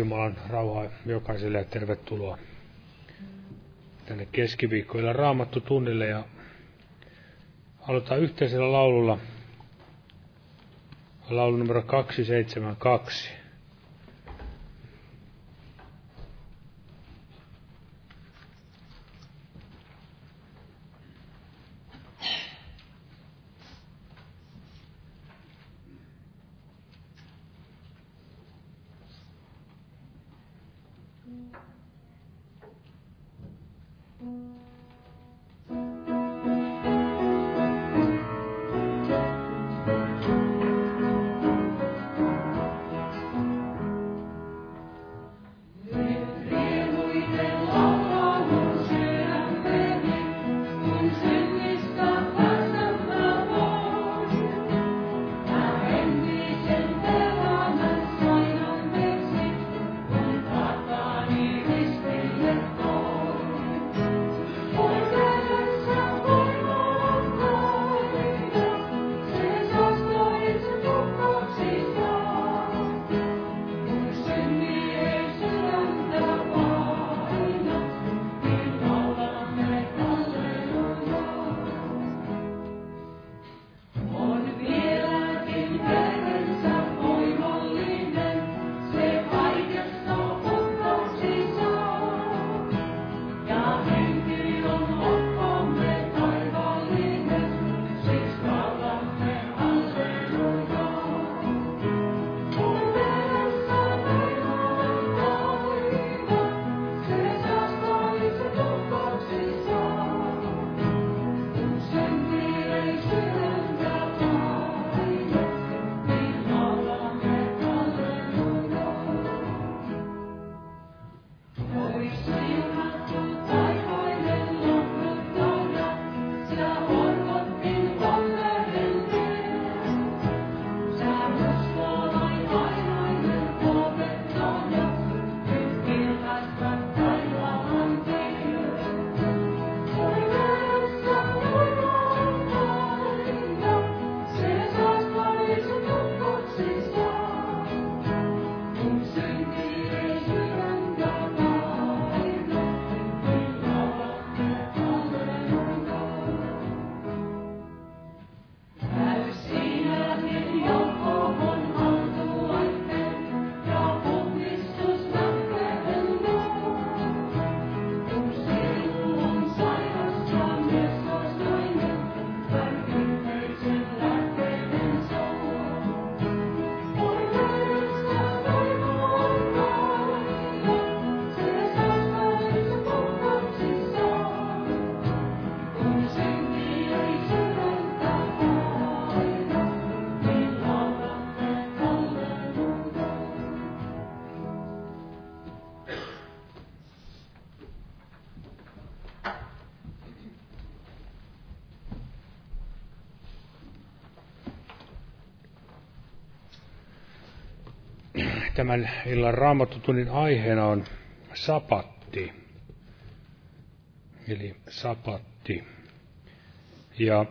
Jumalan rauhaa jokaiselle ja tervetuloa tänne keskiviikkoilla raamattu tunnille ja aloitetaan yhteisellä laululla laulu numero 272. Tämän illan raamattutunnin aiheena on sapatti. Eli sapatti. Ja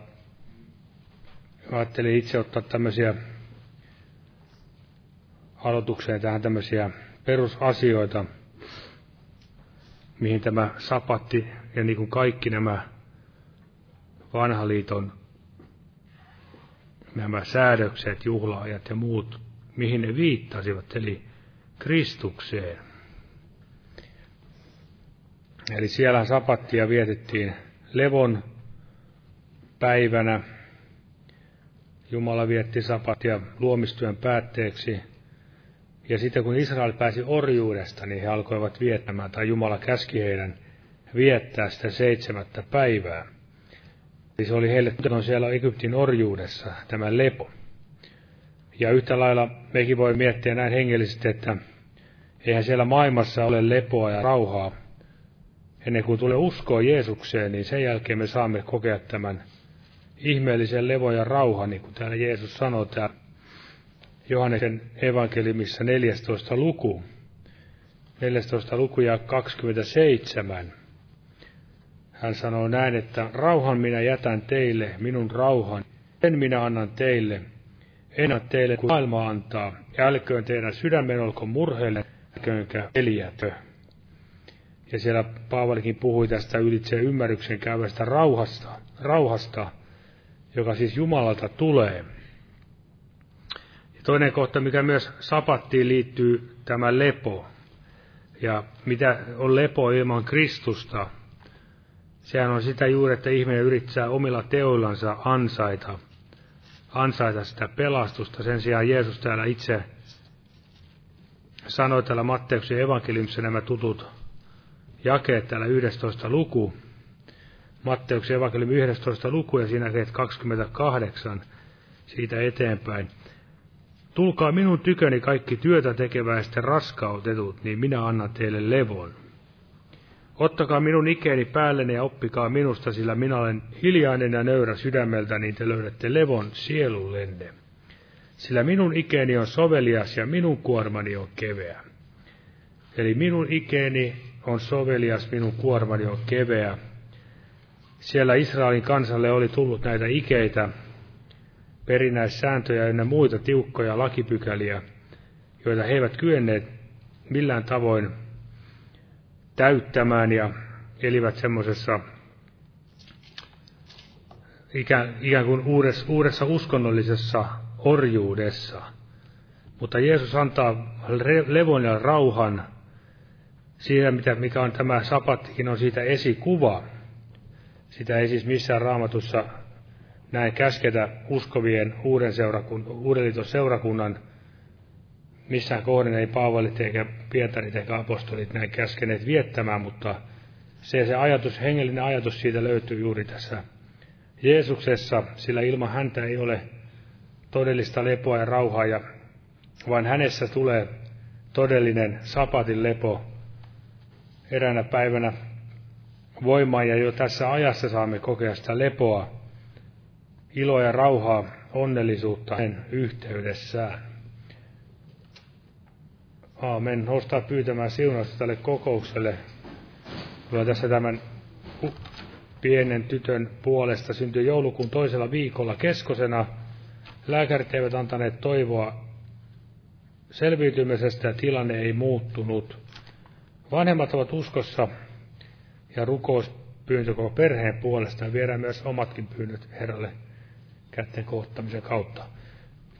ajattelin itse ottaa tämmöisiä aloitukseen tähän tämmöisiä perusasioita, mihin tämä sapatti ja niin kuin kaikki nämä vanhaliiton nämä säädökset, juhlaajat ja muut mihin ne viittasivat, eli Kristukseen. Eli siellä sapattia vietettiin levon päivänä. Jumala vietti sapattia luomistyön päätteeksi. Ja sitten kun Israel pääsi orjuudesta, niin he alkoivat viettämään, tai Jumala käski heidän viettää sitä seitsemättä päivää. Eli se oli heille siellä Egyptin orjuudessa, tämä lepo. Ja yhtä lailla mekin voi miettiä näin hengellisesti, että eihän siellä maailmassa ole lepoa ja rauhaa. Ennen kuin tulee uskoa Jeesukseen, niin sen jälkeen me saamme kokea tämän ihmeellisen levon ja rauhan, niin kuin täällä Jeesus sanoo täällä Johanneksen evankelimissa 14. luku. 14. luku ja 27. Hän sanoo näin, että rauhan minä jätän teille, minun rauhan, sen minä annan teille, en teille kuin maailma antaa, ja älköön teidän sydämen olko murheille, könkä eliätö. Ja siellä Paavalikin puhui tästä ylitse ymmärryksen käyvästä rauhasta, rauhasta, joka siis Jumalalta tulee. Ja toinen kohta, mikä myös sapattiin, liittyy tämä lepo. Ja mitä on lepo ilman Kristusta? Sehän on sitä juuri, että ihminen yrittää omilla teoillansa ansaita, ansaita sitä pelastusta. Sen sijaan Jeesus täällä itse sanoi täällä Matteuksen evankeliumissa nämä tutut jakeet täällä 11 luku. Matteuksen evankeliumi 11 luku ja siinä 28 siitä eteenpäin. Tulkaa minun tyköni kaikki työtä tekeväistä raskautetut, niin minä annan teille levon. Ottakaa minun ikeeni päälleni ja oppikaa minusta, sillä minä olen hiljainen ja nöyrä sydämeltä, niin te löydätte levon sielullenne. Sillä minun ikeeni on sovelias ja minun kuormani on keveä. Eli minun ikeeni on sovelias, minun kuormani on keveä. Siellä Israelin kansalle oli tullut näitä ikeitä, perinnäissääntöjä ja muita tiukkoja lakipykäliä, joita he eivät kyenneet millään tavoin täyttämään ja elivät semmoisessa ikään, ikään kuin uudessa, uudessa uskonnollisessa orjuudessa. Mutta Jeesus antaa levon ja rauhan siinä, mitä, mikä on tämä sapattikin, on siitä esikuva. Sitä ei siis missään raamatussa näin käsketä uskovien uuden, seurakun, uuden seurakunnan missään kohden ei Paavalit eikä Pietarit eikä apostolit näin käskeneet viettämään, mutta se, se ajatus, hengellinen ajatus siitä löytyy juuri tässä Jeesuksessa, sillä ilman häntä ei ole todellista lepoa ja rauhaa, ja, vaan hänessä tulee todellinen sapatin lepo eräänä päivänä voimaan, ja jo tässä ajassa saamme kokea sitä lepoa, iloa ja rauhaa, onnellisuutta hänen yhteydessään. Aamen. Nostaa pyytämään siunausta tälle kokoukselle. Kyllä tässä tämän pienen tytön puolesta syntyi joulukuun toisella viikolla keskosena. Lääkärit eivät antaneet toivoa selviytymisestä ja tilanne ei muuttunut. Vanhemmat ovat uskossa ja rukouspyyntö koko perheen puolesta ja viedään myös omatkin pyynnöt Herralle kätten kohtamisen kautta.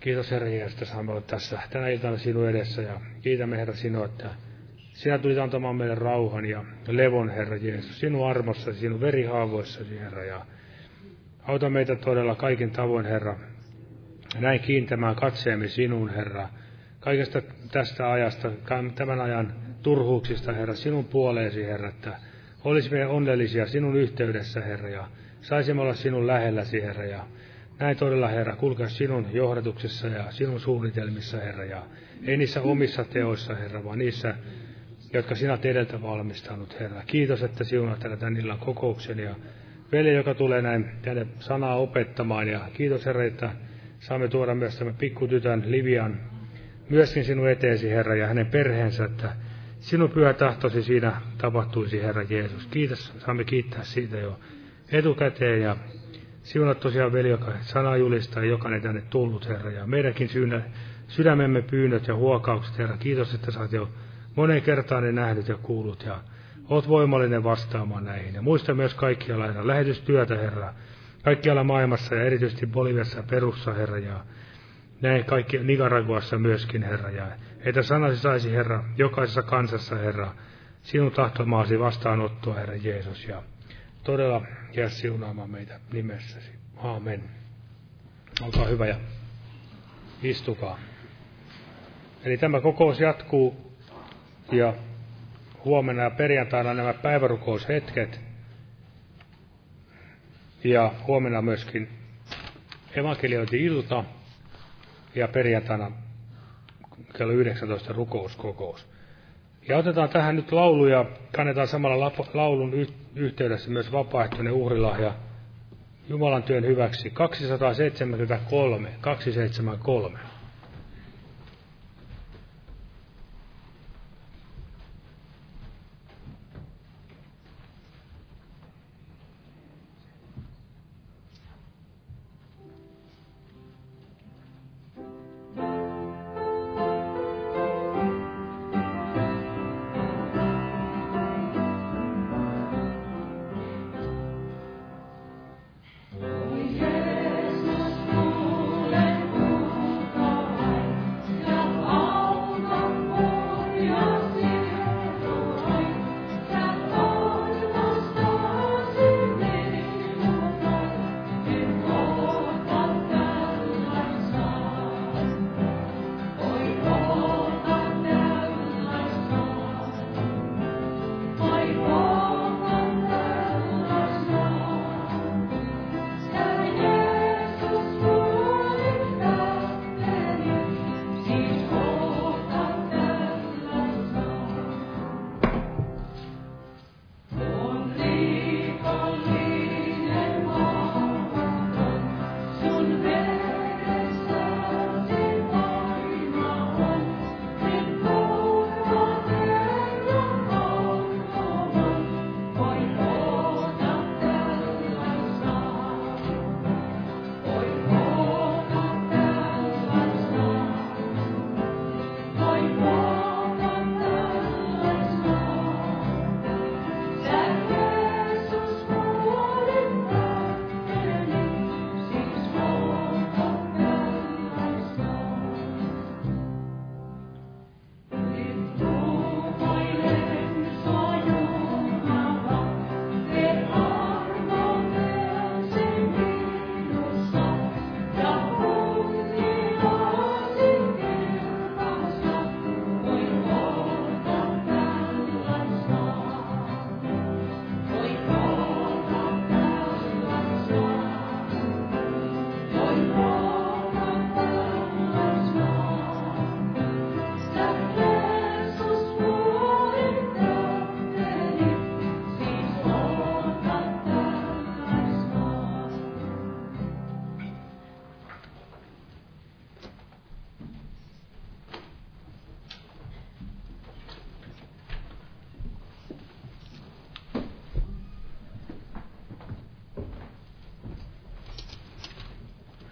Kiitos Herra Jeesus, että saamme olla tässä tänä iltana sinun edessä. Ja kiitämme Herra sinua, että sinä tulit antamaan meille rauhan ja levon Herra Jeesus, sinun armossasi, sinun verihaavoissasi Herra. Ja auta meitä todella kaikin tavoin Herra, näin kiintämään katseemme sinuun Herra, kaikesta tästä ajasta, tämän ajan turhuuksista Herra, sinun puoleesi Herra, että olisimme onnellisia sinun yhteydessä Herra ja saisimme olla sinun lähelläsi Herra. Ja näin todella, Herra, kulkea sinun johdatuksessa ja sinun suunnitelmissa, Herra, ja ei niissä omissa teoissa, Herra, vaan niissä, jotka sinä olet edeltä valmistanut, Herra. Kiitos, että siunat tänä tämän illan kokouksen ja veli, joka tulee näin tänne sanaa opettamaan. Ja kiitos, Herra, että saamme tuoda myös tämän pikkutytön Livian myöskin sinun eteesi, Herra, ja hänen perheensä, että sinun pyhä tahtosi siinä tapahtuisi, Herra Jeesus. Kiitos, saamme kiittää siitä jo etukäteen ja Siunat tosiaan veli, joka sanaa julistaa, jokainen tänne tullut, Herra, ja meidänkin syynä, sydämemme pyynnöt ja huokaukset, Herra. Kiitos, että oot jo monen kertaan ne nähnyt ja kuullut, ja oot voimallinen vastaamaan näihin. Ja muista myös kaikkialla, Herra, lähetystyötä, Herra, kaikkialla maailmassa ja erityisesti Boliviassa Perussa, Herra, ja näin kaikki Nicaraguassa myöskin, Herra, ja että sanasi saisi, Herra, jokaisessa kansassa, Herra, sinun tahtomaasi vastaanottoa, Herra Jeesus, ja todella jää siunaamaan meitä nimessäsi. Aamen. Olkaa hyvä ja istukaa. Eli tämä kokous jatkuu ja huomenna ja perjantaina nämä päivärukoushetket ja huomenna myöskin evankeliointi-ilta ja perjantaina kello 19 rukouskokous. Ja otetaan tähän nyt laulu ja kannetaan samalla laulun yhteydessä myös vapaaehtoinen uhrilahja Jumalan työn hyväksi. 273, 273.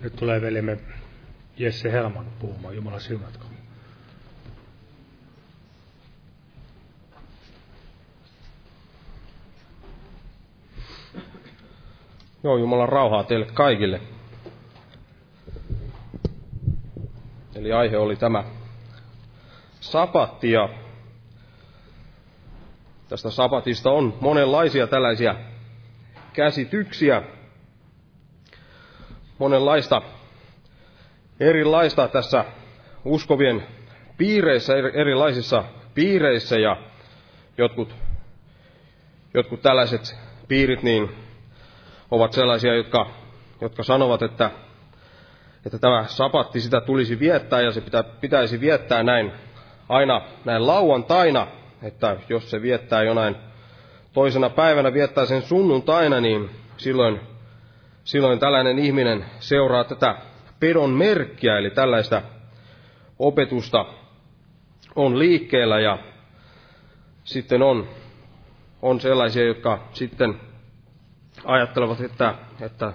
Nyt tulee veljemme Jesse Helman puhumaan. Jumala siunatko. Joo, Jumalan rauhaa teille kaikille. Eli aihe oli tämä sapatti ja tästä sapatista on monenlaisia tällaisia käsityksiä, monenlaista erilaista tässä uskovien piireissä, erilaisissa piireissä ja jotkut, jotkut tällaiset piirit niin ovat sellaisia, jotka, jotka sanovat, että, että tämä sapatti sitä tulisi viettää ja se pitä, pitäisi viettää näin aina näin lauantaina, että jos se viettää jonain toisena päivänä, viettää sen sunnuntaina, niin silloin, silloin tällainen ihminen seuraa tätä pedon merkkiä, eli tällaista opetusta on liikkeellä ja sitten on, on sellaisia, jotka sitten ajattelevat, että, että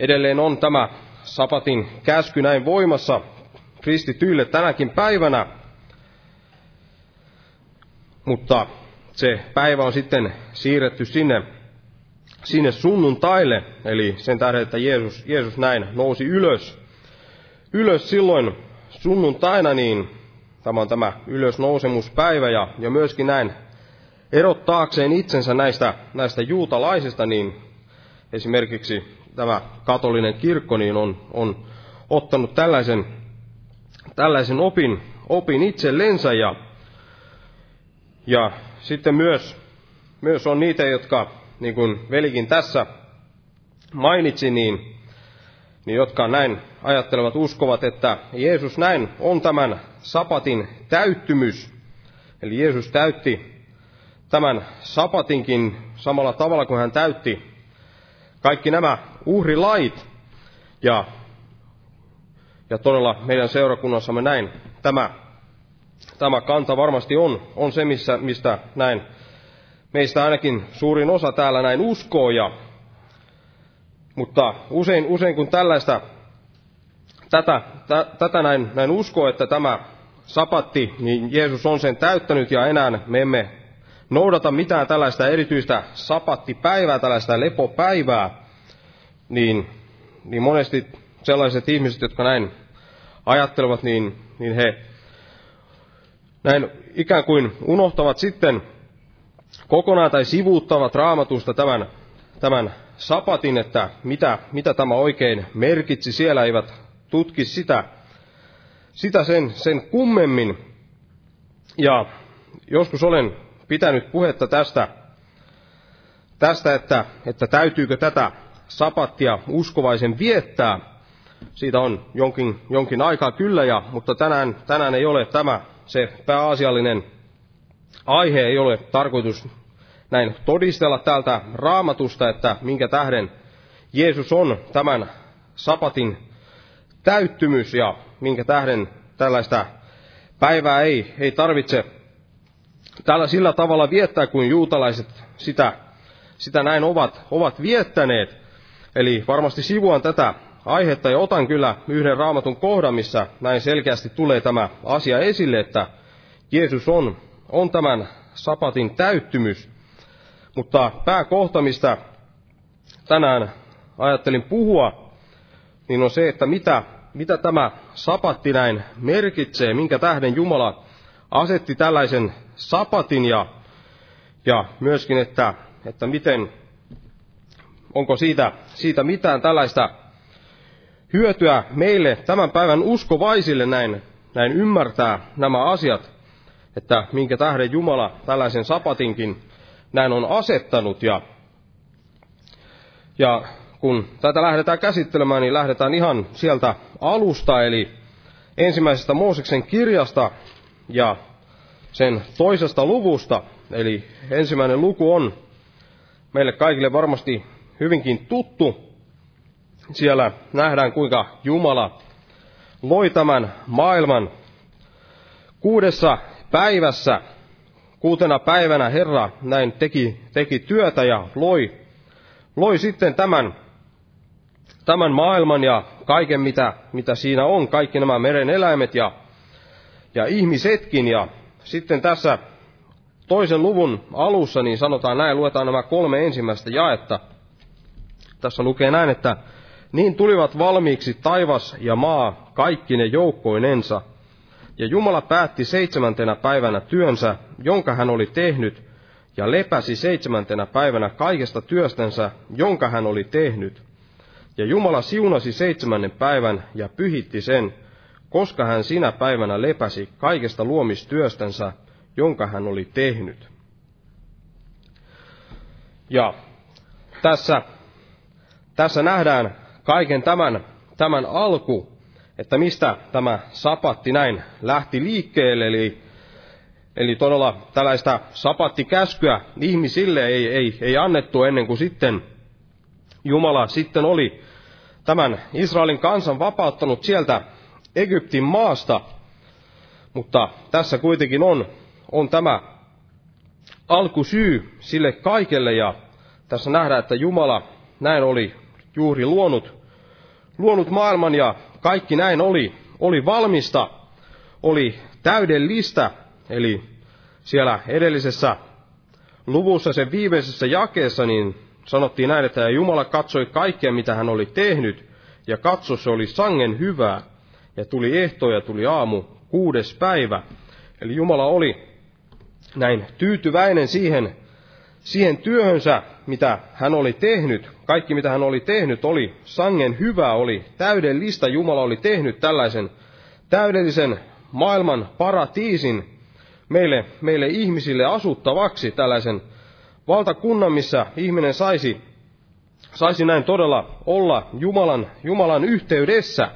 edelleen on tämä sapatin käsky näin voimassa kristityille tänäkin päivänä, mutta se päivä on sitten siirretty sinne, sinne sunnuntaille, eli sen tähden, että Jeesus, Jeesus näin nousi ylös. Ylös silloin sunnuntaina, niin tämä on tämä ylösnousemuspäivä ja, ja myöskin näin erottaakseen itsensä näistä, näistä juutalaisista, niin esimerkiksi tämä katolinen kirkko niin on, on ottanut tällaisen, tällaisen opin, opin itsellensä ja, ja sitten myös, myös on niitä, jotka, niin kuin velikin tässä mainitsi, niin, niin jotka näin ajattelevat, uskovat, että Jeesus näin on tämän sapatin täyttymys. Eli Jeesus täytti tämän sapatinkin samalla tavalla kuin hän täytti kaikki nämä uhrilait. Ja, ja todella meidän seurakunnassamme näin tämä, tämä kanta varmasti on, on se, missä, mistä näin meistä ainakin suurin osa täällä näin uskoo. Ja, mutta usein, usein kun tällaista, tätä, tä, tätä näin, näin uskoo, että tämä sapatti, niin Jeesus on sen täyttänyt ja enää me emme noudata mitään tällaista erityistä sapattipäivää, tällaista lepopäivää, niin, niin monesti sellaiset ihmiset, jotka näin ajattelevat, niin, niin he näin ikään kuin unohtavat sitten kokonaan tai sivuuttavat raamatusta tämän, tämän sapatin, että mitä, mitä tämä oikein merkitsi. Siellä eivät tutki sitä, sitä sen, sen kummemmin. Ja joskus olen pitänyt puhetta tästä, tästä että, että täytyykö tätä sapattia uskovaisen viettää. Siitä on jonkin, jonkin aikaa kyllä, ja, mutta tänään, tänään ei ole tämä se pääasiallinen aihe, ei ole tarkoitus näin todistella täältä raamatusta, että minkä tähden Jeesus on tämän sapatin täyttymys ja minkä tähden tällaista päivää ei, ei tarvitse tällä sillä tavalla viettää, kuin juutalaiset sitä, sitä näin ovat, ovat viettäneet. Eli varmasti sivuan tätä aihetta ja otan kyllä yhden raamatun kohdan, missä näin selkeästi tulee tämä asia esille, että Jeesus on, on tämän sapatin täyttymys. Mutta pääkohta, mistä tänään ajattelin puhua, niin on se, että mitä, mitä tämä sapatti näin merkitsee, minkä tähden Jumala asetti tällaisen sapatin ja, ja myöskin, että, että miten, onko siitä, siitä mitään tällaista hyötyä meille tämän päivän uskovaisille näin, näin ymmärtää nämä asiat, että minkä tähden Jumala tällaisen sapatinkin näin on asettanut. Ja, ja kun tätä lähdetään käsittelemään, niin lähdetään ihan sieltä alusta, eli ensimmäisestä Mooseksen kirjasta, ja sen toisesta luvusta. Eli ensimmäinen luku on meille kaikille varmasti hyvinkin tuttu. Siellä nähdään, kuinka Jumala loi tämän maailman kuudessa päivässä. Kuutena päivänä Herra näin teki, teki työtä ja loi, loi sitten tämän, tämän maailman ja kaiken, mitä, mitä siinä on, kaikki nämä meren eläimet ja, ja ihmisetkin. Ja sitten tässä toisen luvun alussa, niin sanotaan näin, luetaan nämä kolme ensimmäistä jaetta. Tässä lukee näin, että niin tulivat valmiiksi taivas ja maa kaikki ne joukkoinensa. Ja Jumala päätti seitsemäntenä päivänä työnsä, jonka hän oli tehnyt, ja lepäsi seitsemäntenä päivänä kaikesta työstänsä, jonka hän oli tehnyt. Ja Jumala siunasi seitsemännen päivän ja pyhitti sen, koska hän sinä päivänä lepäsi kaikesta luomistyöstänsä, jonka hän oli tehnyt. Ja tässä, tässä nähdään kaiken tämän, tämän alku, että mistä tämä sapatti näin lähti liikkeelle. Eli, eli todella tällaista sapattikäskyä ihmisille ei, ei, ei annettu ennen kuin sitten Jumala sitten oli tämän Israelin kansan vapauttanut sieltä Egyptin maasta. Mutta tässä kuitenkin on, on tämä alkusyy sille kaikelle ja tässä nähdään, että Jumala näin oli juuri luonut, luonut maailman ja kaikki näin oli, oli valmista, oli täydellistä, eli siellä edellisessä luvussa, sen viimeisessä jakeessa, niin sanottiin näin, että Jumala katsoi kaikkea, mitä hän oli tehnyt, ja katso, se oli sangen hyvää, ja tuli ehto ja tuli aamu, kuudes päivä. Eli Jumala oli näin tyytyväinen siihen, siihen työhönsä, mitä hän oli tehnyt. Kaikki, mitä hän oli tehnyt, oli sangen hyvää, oli täydellistä. Jumala oli tehnyt tällaisen täydellisen maailman paratiisin meille, meille ihmisille asuttavaksi, tällaisen valtakunnan, missä ihminen saisi, saisi näin todella olla Jumalan, Jumalan yhteydessä.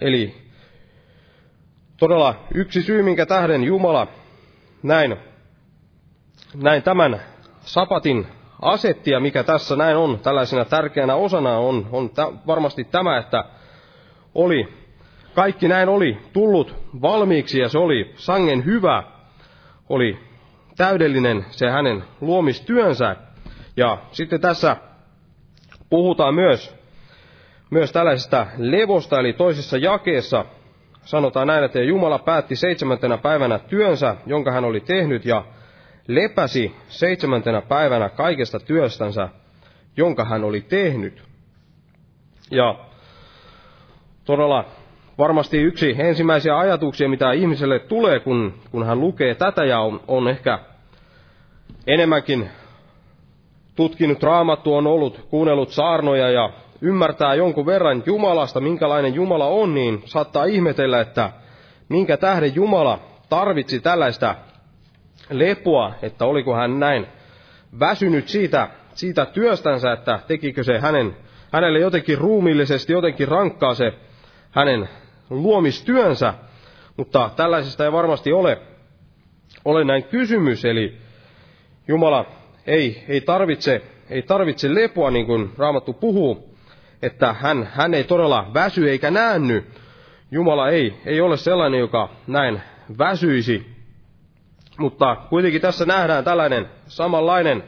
Eli todella yksi syy, minkä tähden Jumala näin, näin tämän sapatin asetti ja mikä tässä näin on tällaisena tärkeänä osana on, on t- varmasti tämä, että oli, kaikki näin oli tullut valmiiksi ja se oli sangen hyvä, oli täydellinen se hänen luomistyönsä. Ja sitten tässä puhutaan myös, myös tällaisesta levosta, eli toisessa jakeessa sanotaan näin, että Jumala päätti seitsemäntenä päivänä työnsä, jonka hän oli tehnyt, ja lepäsi seitsemäntenä päivänä kaikesta työstänsä, jonka hän oli tehnyt. Ja todella varmasti yksi ensimmäisiä ajatuksia, mitä ihmiselle tulee, kun, kun hän lukee tätä ja on, on ehkä enemmänkin tutkinut raamattu, on ollut, kuunnellut saarnoja ja ymmärtää jonkun verran Jumalasta, minkälainen Jumala on, niin saattaa ihmetellä, että minkä tähden Jumala tarvitsi tällaista lepoa, että oliko hän näin väsynyt siitä, siitä työstänsä, että tekikö se hänen, hänelle jotenkin ruumillisesti, jotenkin rankkaa se hänen luomistyönsä, mutta tällaisesta ei varmasti ole, ole näin kysymys, eli Jumala ei, ei, tarvitse, ei tarvitse lepoa, niin kuin Raamattu puhuu, että hän, hän ei todella väsy eikä näänny. Jumala ei, ei ole sellainen, joka näin väsyisi. Mutta kuitenkin tässä nähdään tällainen samanlainen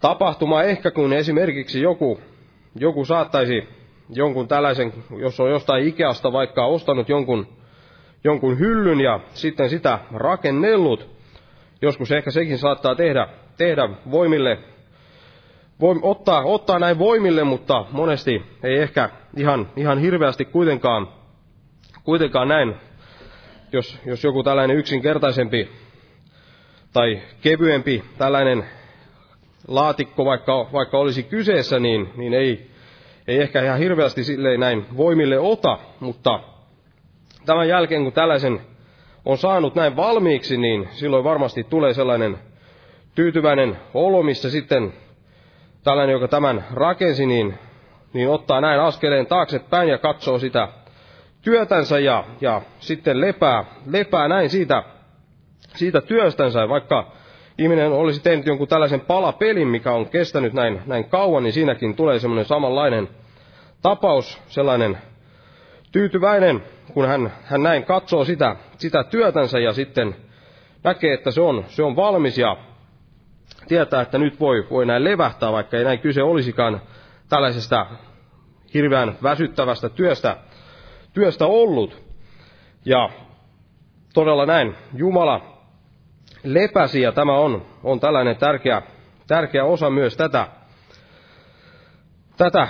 tapahtuma ehkä, kun esimerkiksi joku, joku saattaisi jonkun tällaisen, jos on jostain Ikeasta vaikka ostanut jonkun, jonkun hyllyn ja sitten sitä rakennellut. Joskus ehkä sekin saattaa tehdä, tehdä voimille, voim, ottaa, ottaa näin voimille, mutta monesti ei ehkä ihan, ihan hirveästi kuitenkaan, kuitenkaan näin, jos, jos joku tällainen yksinkertaisempi tai kevyempi tällainen laatikko vaikka, vaikka olisi kyseessä, niin, niin ei, ei ehkä ihan hirveästi silleen näin voimille ota, mutta tämän jälkeen kun tällaisen on saanut näin valmiiksi, niin silloin varmasti tulee sellainen tyytyväinen olo, missä sitten tällainen, joka tämän rakensi, niin, niin ottaa näin askeleen taaksepäin ja katsoo sitä työtänsä ja, ja sitten lepää, lepää näin siitä, siitä työstänsä, vaikka ihminen olisi tehnyt jonkun tällaisen palapelin, mikä on kestänyt näin, näin kauan, niin siinäkin tulee semmoinen samanlainen tapaus, sellainen tyytyväinen, kun hän, hän näin katsoo sitä, sitä työtänsä ja sitten näkee, että se on, se on valmis ja tietää, että nyt voi, voi näin levähtää, vaikka ei näin kyse olisikaan tällaisesta hirveän väsyttävästä työstä, työstä ollut. Ja todella näin, Jumala lepäsi ja tämä on, on tällainen tärkeä, tärkeä osa myös tätä, tätä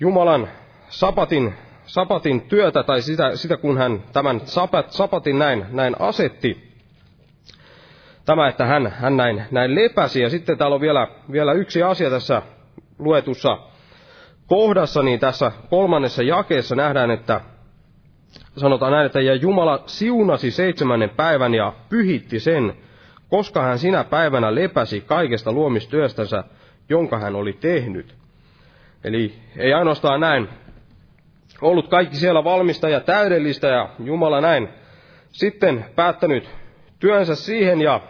Jumalan sapatin, sapatin työtä tai sitä, sitä kun hän tämän sapat, sapatin näin, näin asetti. Tämä, että hän, hän näin, näin lepäsi. Ja sitten täällä on vielä, vielä yksi asia tässä luetussa kohdassa, niin tässä kolmannessa jakeessa nähdään, että sanotaan näin, että ja Jumala siunasi seitsemännen päivän ja pyhitti sen, koska hän sinä päivänä lepäsi kaikesta luomistyöstänsä, jonka hän oli tehnyt. Eli ei ainoastaan näin ollut kaikki siellä valmista ja täydellistä ja Jumala näin sitten päättänyt työnsä siihen ja,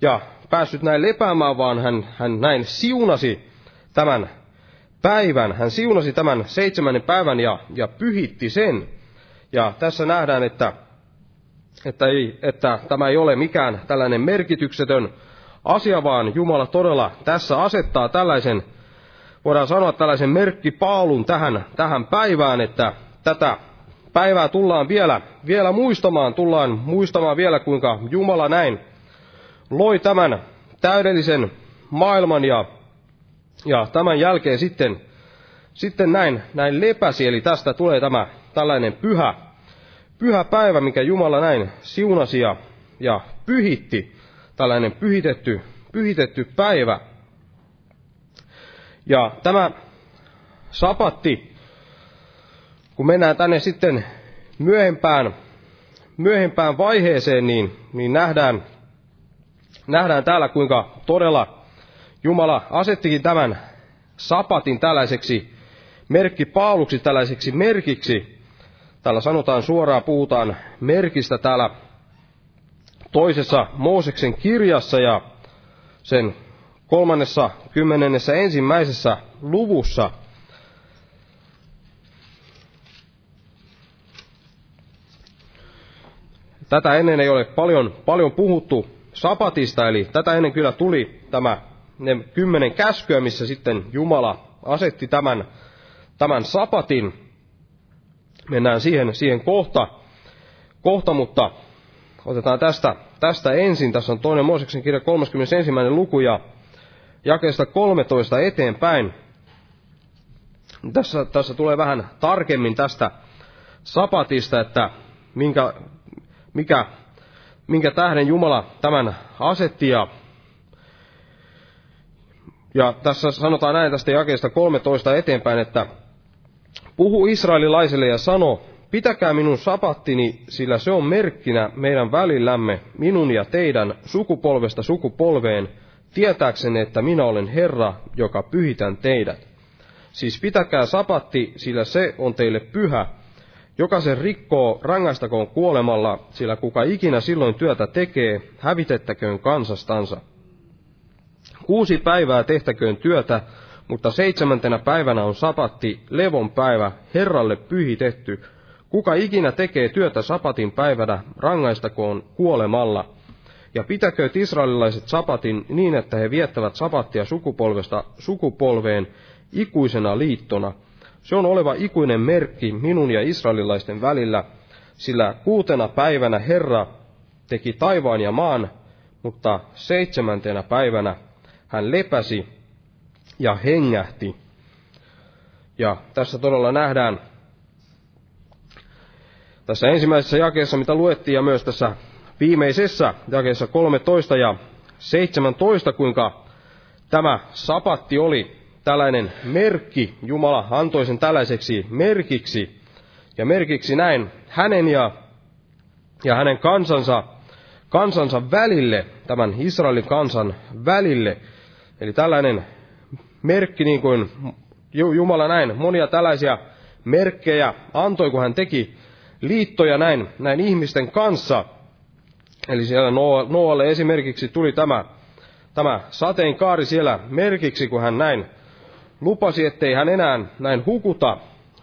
ja päässyt näin lepäämään, vaan hän, hän näin siunasi tämän päivän. Hän siunasi tämän seitsemännen päivän ja, ja pyhitti sen. Ja tässä nähdään, että, että, ei, että tämä ei ole mikään tällainen merkityksetön asia, vaan Jumala todella tässä asettaa tällaisen, voidaan sanoa tällaisen merkkipaalun tähän, tähän päivään, että tätä päivää tullaan vielä, vielä muistamaan, tullaan muistamaan vielä, kuinka Jumala näin loi tämän täydellisen maailman ja, ja tämän jälkeen sitten, sitten näin, näin lepäsi, eli tästä tulee tämä tällainen pyhä, pyhä päivä, mikä Jumala näin siunasi ja, ja pyhitti, tällainen pyhitetty, pyhitetty päivä. Ja tämä sapatti, kun mennään tänne sitten myöhempään, myöhempään vaiheeseen, niin, niin nähdään, nähdään täällä, kuinka todella Jumala asettikin tämän sapatin tällaiseksi merkkipaaluksi, tällaiseksi merkiksi, Täällä sanotaan suoraan, puhutaan merkistä täällä toisessa Mooseksen kirjassa ja sen kolmannessa kymmenennessä ensimmäisessä luvussa. Tätä ennen ei ole paljon, paljon puhuttu sapatista, eli tätä ennen kyllä tuli tämä ne kymmenen käskyä, missä sitten Jumala asetti tämän, tämän sapatin. Mennään siihen, siihen kohta, kohta, mutta otetaan tästä, tästä ensin. Tässä on toinen Mooseksen kirja 31. luku ja jakeesta 13 eteenpäin. Tässä, tässä tulee vähän tarkemmin tästä sapatista, että minkä, mikä, minkä tähden Jumala tämän asetti ja ja tässä sanotaan näin tästä jakeesta 13 eteenpäin, että Puhu israelilaisille ja sano, pitäkää minun sapattini, sillä se on merkkinä meidän välillämme, minun ja teidän, sukupolvesta sukupolveen, tietääksenne, että minä olen Herra, joka pyhitän teidät. Siis pitäkää sapatti, sillä se on teille pyhä. Joka sen rikkoo, rangaistakoon kuolemalla, sillä kuka ikinä silloin työtä tekee, hävitettäköön kansastansa. Kuusi päivää tehtäköön työtä, mutta seitsemäntenä päivänä on sapatti, levon päivä, Herralle pyhitetty. Kuka ikinä tekee työtä sapatin päivänä, rangaistakoon kuolemalla. Ja pitäkööt israelilaiset sapatin niin, että he viettävät sapattia sukupolvesta sukupolveen ikuisena liittona. Se on oleva ikuinen merkki minun ja israelilaisten välillä, sillä kuutena päivänä Herra teki taivaan ja maan, mutta seitsemäntenä päivänä hän lepäsi ja hengähti. Ja tässä todella nähdään tässä ensimmäisessä jakeessa, mitä luettiin, ja myös tässä viimeisessä jakeessa 13 ja 17, kuinka tämä sapatti oli tällainen merkki. Jumala antoi sen tällaiseksi merkiksi. Ja merkiksi näin hänen ja, ja hänen kansansa, kansansa välille, tämän Israelin kansan välille. Eli tällainen merkki, niin kuin Jumala näin monia tällaisia merkkejä antoi, kun hän teki liittoja näin, näin ihmisten kanssa. Eli siellä Noalle esimerkiksi tuli tämä, tämä sateenkaari siellä merkiksi, kun hän näin lupasi, ettei hän enää näin hukuta,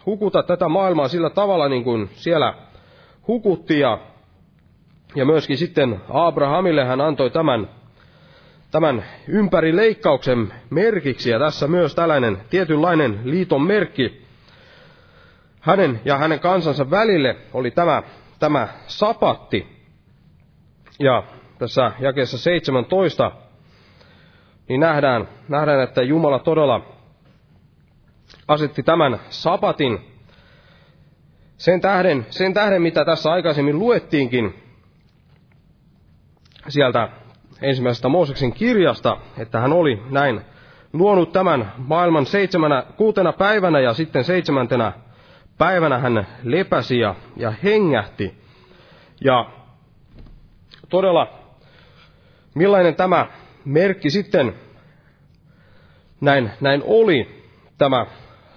hukuta tätä maailmaa sillä tavalla, niin kuin siellä hukutti. Ja, ja myöskin sitten Abrahamille hän antoi tämän, tämän ympärileikkauksen merkiksi, ja tässä myös tällainen tietynlainen liiton merkki hänen ja hänen kansansa välille oli tämä, tämä sapatti. Ja tässä jakeessa 17 niin nähdään, nähdään, että Jumala todella asetti tämän sapatin sen tähden, sen tähden, mitä tässä aikaisemmin luettiinkin sieltä ensimmäisestä Mooseksen kirjasta, että hän oli näin luonut tämän maailman seitsemänä, kuutena päivänä ja sitten seitsemäntenä päivänä hän lepäsi ja, ja hengähti. Ja todella, millainen tämä merkki sitten näin, näin oli, tämä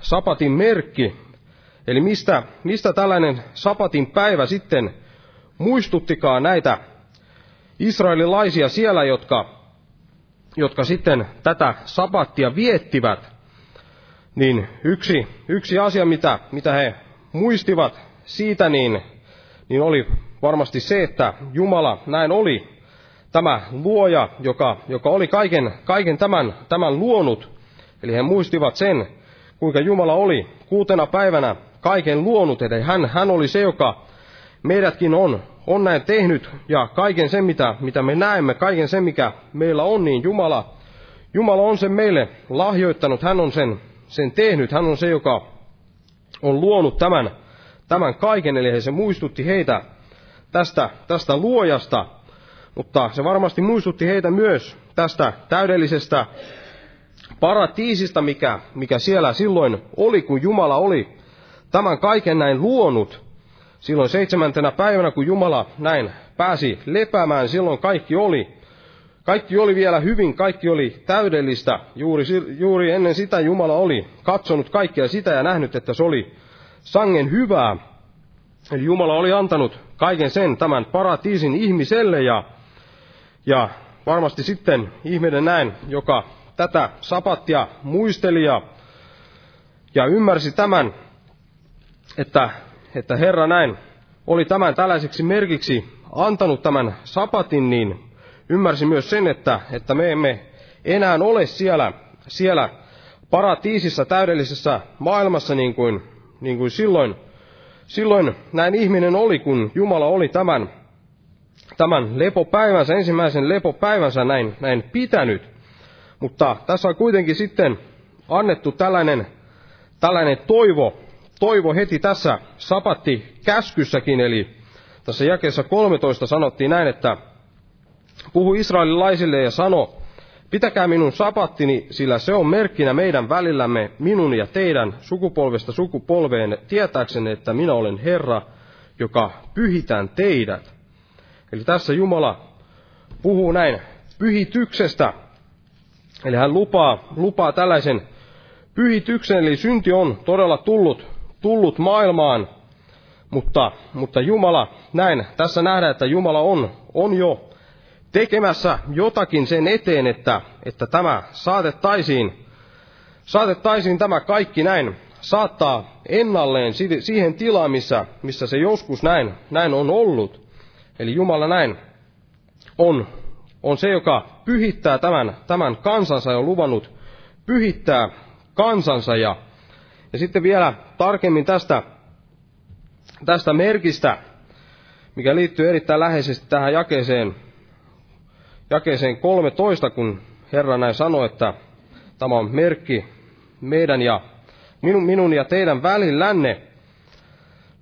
sapatin merkki, eli mistä, mistä tällainen sapatin päivä sitten muistuttikaan näitä israelilaisia siellä, jotka, jotka sitten tätä sapattia viettivät, niin yksi, yksi asia, mitä, mitä he muistivat siitä, niin, niin oli varmasti se, että Jumala näin oli tämä luoja, joka, joka oli kaiken, kaiken tämän, tämän luonut. Eli he muistivat sen, kuinka Jumala oli kuutena päivänä kaiken luonut, eli hän, hän oli se, joka meidätkin on, on näin tehnyt, ja kaiken sen, mitä, mitä me näemme, kaiken sen, mikä meillä on, niin Jumala, Jumala on sen meille lahjoittanut, hän on sen, sen tehnyt, hän on se, joka on luonut tämän, tämän kaiken, eli se muistutti heitä tästä, tästä luojasta, mutta se varmasti muistutti heitä myös tästä täydellisestä paratiisista, mikä, mikä siellä silloin oli, kun Jumala oli tämän kaiken näin luonut. Silloin seitsemäntenä päivänä, kun Jumala näin pääsi lepäämään, silloin kaikki oli, kaikki oli vielä hyvin, kaikki oli täydellistä. Juuri, juuri ennen sitä Jumala oli katsonut kaikkea sitä ja nähnyt, että se oli sangen hyvää. Eli Jumala oli antanut kaiken sen tämän paratiisin ihmiselle ja, ja varmasti sitten ihminen näin, joka tätä sapattia muisteli ja, ja ymmärsi tämän, että että Herra näin oli tämän tällaiseksi merkiksi antanut tämän sapatin, niin ymmärsi myös sen, että, että me emme enää ole siellä, siellä paratiisissa täydellisessä maailmassa niin kuin, niin kuin silloin, silloin näin ihminen oli, kun Jumala oli tämän, tämän lepopäivänsä, ensimmäisen lepopäivänsä näin, näin pitänyt. Mutta tässä on kuitenkin sitten annettu tällainen, tällainen toivo toivo heti tässä sapatti käskyssäkin, eli tässä jakeessa 13 sanottiin näin, että puhu israelilaisille ja sano, pitäkää minun sapattini, sillä se on merkkinä meidän välillämme, minun ja teidän sukupolvesta sukupolveen, tietääksenne, että minä olen Herra, joka pyhitän teidät. Eli tässä Jumala puhuu näin pyhityksestä, eli hän lupaa, lupaa tällaisen pyhityksen, eli synti on todella tullut tullut maailmaan, mutta, mutta Jumala, näin, tässä nähdään, että Jumala on, on jo tekemässä jotakin sen eteen, että, että tämä saatettaisiin, saatettaisiin tämä kaikki näin saattaa ennalleen siihen tilaan, missä, missä se joskus näin, näin on ollut. Eli Jumala näin on, on se, joka pyhittää tämän, tämän kansansa ja on luvannut pyhittää kansansa ja ja sitten vielä tarkemmin tästä, tästä merkistä, mikä liittyy erittäin läheisesti tähän jakeeseen, jakeeseen 13, kun Herra näin sanoi, että tämä on merkki meidän ja minun, minun ja teidän välillänne,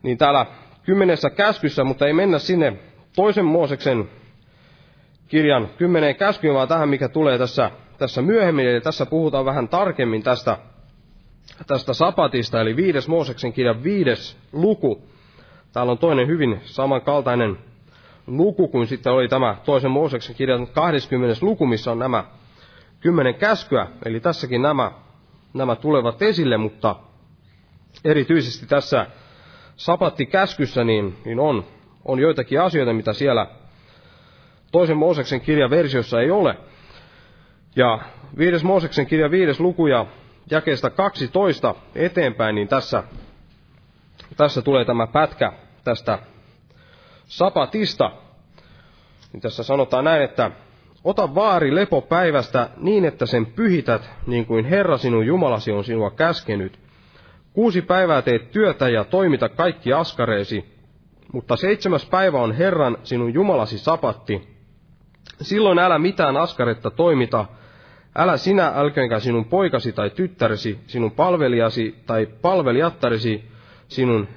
niin täällä kymmenessä käskyssä, mutta ei mennä sinne toisen Mooseksen kirjan kymmeneen käskyyn, vaan tähän, mikä tulee tässä, tässä myöhemmin. Eli tässä puhutaan vähän tarkemmin tästä tästä sapatista, eli viides Mooseksen kirjan viides luku. Täällä on toinen hyvin samankaltainen luku kuin sitten oli tämä toisen Mooseksen kirjan 20. luku, missä on nämä kymmenen käskyä. Eli tässäkin nämä, nämä tulevat esille, mutta erityisesti tässä sapattikäskyssä niin, niin on, on joitakin asioita, mitä siellä toisen Mooseksen kirjan versiossa ei ole. Ja viides Mooseksen kirja viides luku ja jakeesta 12 eteenpäin, niin tässä, tässä tulee tämä pätkä tästä sapatista. Niin tässä sanotaan näin, että ota vaari lepopäivästä niin, että sen pyhität, niin kuin Herra sinun Jumalasi on sinua käskenyt. Kuusi päivää teet työtä ja toimita kaikki askareesi, mutta seitsemäs päivä on Herran sinun Jumalasi sapatti. Silloin älä mitään askaretta toimita, älä sinä älköönkä sinun poikasi tai tyttäresi, sinun palvelijasi tai palvelijattarisi, sinun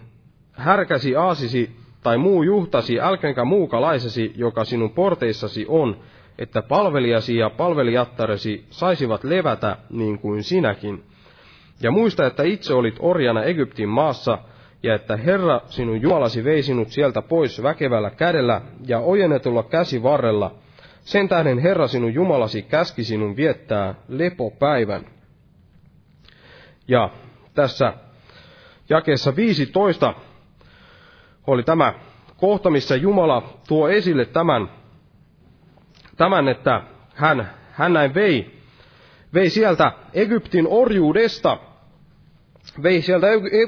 härkäsi aasisi tai muu juhtasi, älköönkä muukalaisesi, joka sinun porteissasi on, että palvelijasi ja palvelijattaresi saisivat levätä niin kuin sinäkin. Ja muista, että itse olit orjana Egyptin maassa, ja että Herra sinun Jumalasi vei sinut sieltä pois väkevällä kädellä ja ojennetulla käsivarrella. Sen tähden Herra sinun Jumalasi käski sinun viettää lepopäivän. Ja tässä jakeessa 15 oli tämä kohta, missä Jumala tuo esille tämän, tämän että hän, hän näin vei, vei sieltä Egyptin orjuudesta, vei sieltä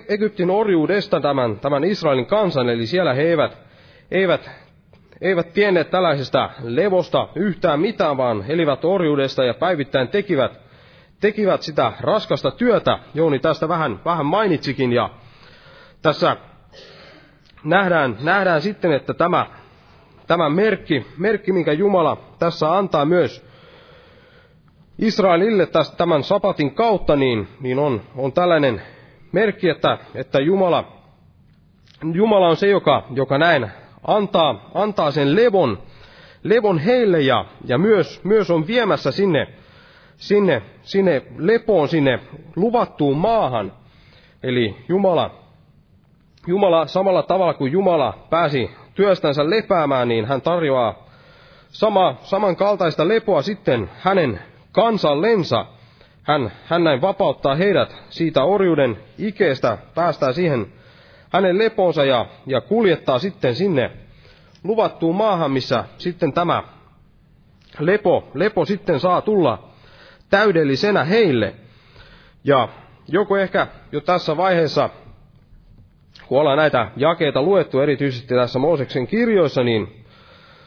Egyptin orjuudesta tämän, tämän Israelin kansan, eli siellä he eivät, eivät, eivät tienneet tällaisesta levosta yhtään mitään, vaan elivät orjuudesta ja päivittäin tekivät, tekivät sitä raskasta työtä. Jouni tästä vähän, vähän mainitsikin, ja tässä nähdään, nähdään sitten, että tämä, tämä merkki, merkki, minkä Jumala tässä antaa myös Israelille tästä, tämän sapatin kautta, niin, niin on, on tällainen merkki, että, että Jumala, Jumala on se, joka, joka näin antaa, antaa sen levon, levon heille ja, ja myös, myös on viemässä sinne, sinne, sinne lepoon, sinne luvattuun maahan. Eli Jumala Jumala samalla tavalla kuin Jumala pääsi työstänsä lepäämään, niin hän tarjoaa sama, samankaltaista lepoa sitten hänen kansallensa. Hän, hän näin vapauttaa heidät siitä orjuuden ikeestä, päästää siihen hänen leponsa ja, ja kuljettaa sitten sinne luvattuun maahan, missä sitten tämä lepo, lepo sitten saa tulla täydellisenä heille. Ja joku ehkä jo tässä vaiheessa kun ollaan näitä jakeita luettu erityisesti tässä Mooseksen kirjoissa, niin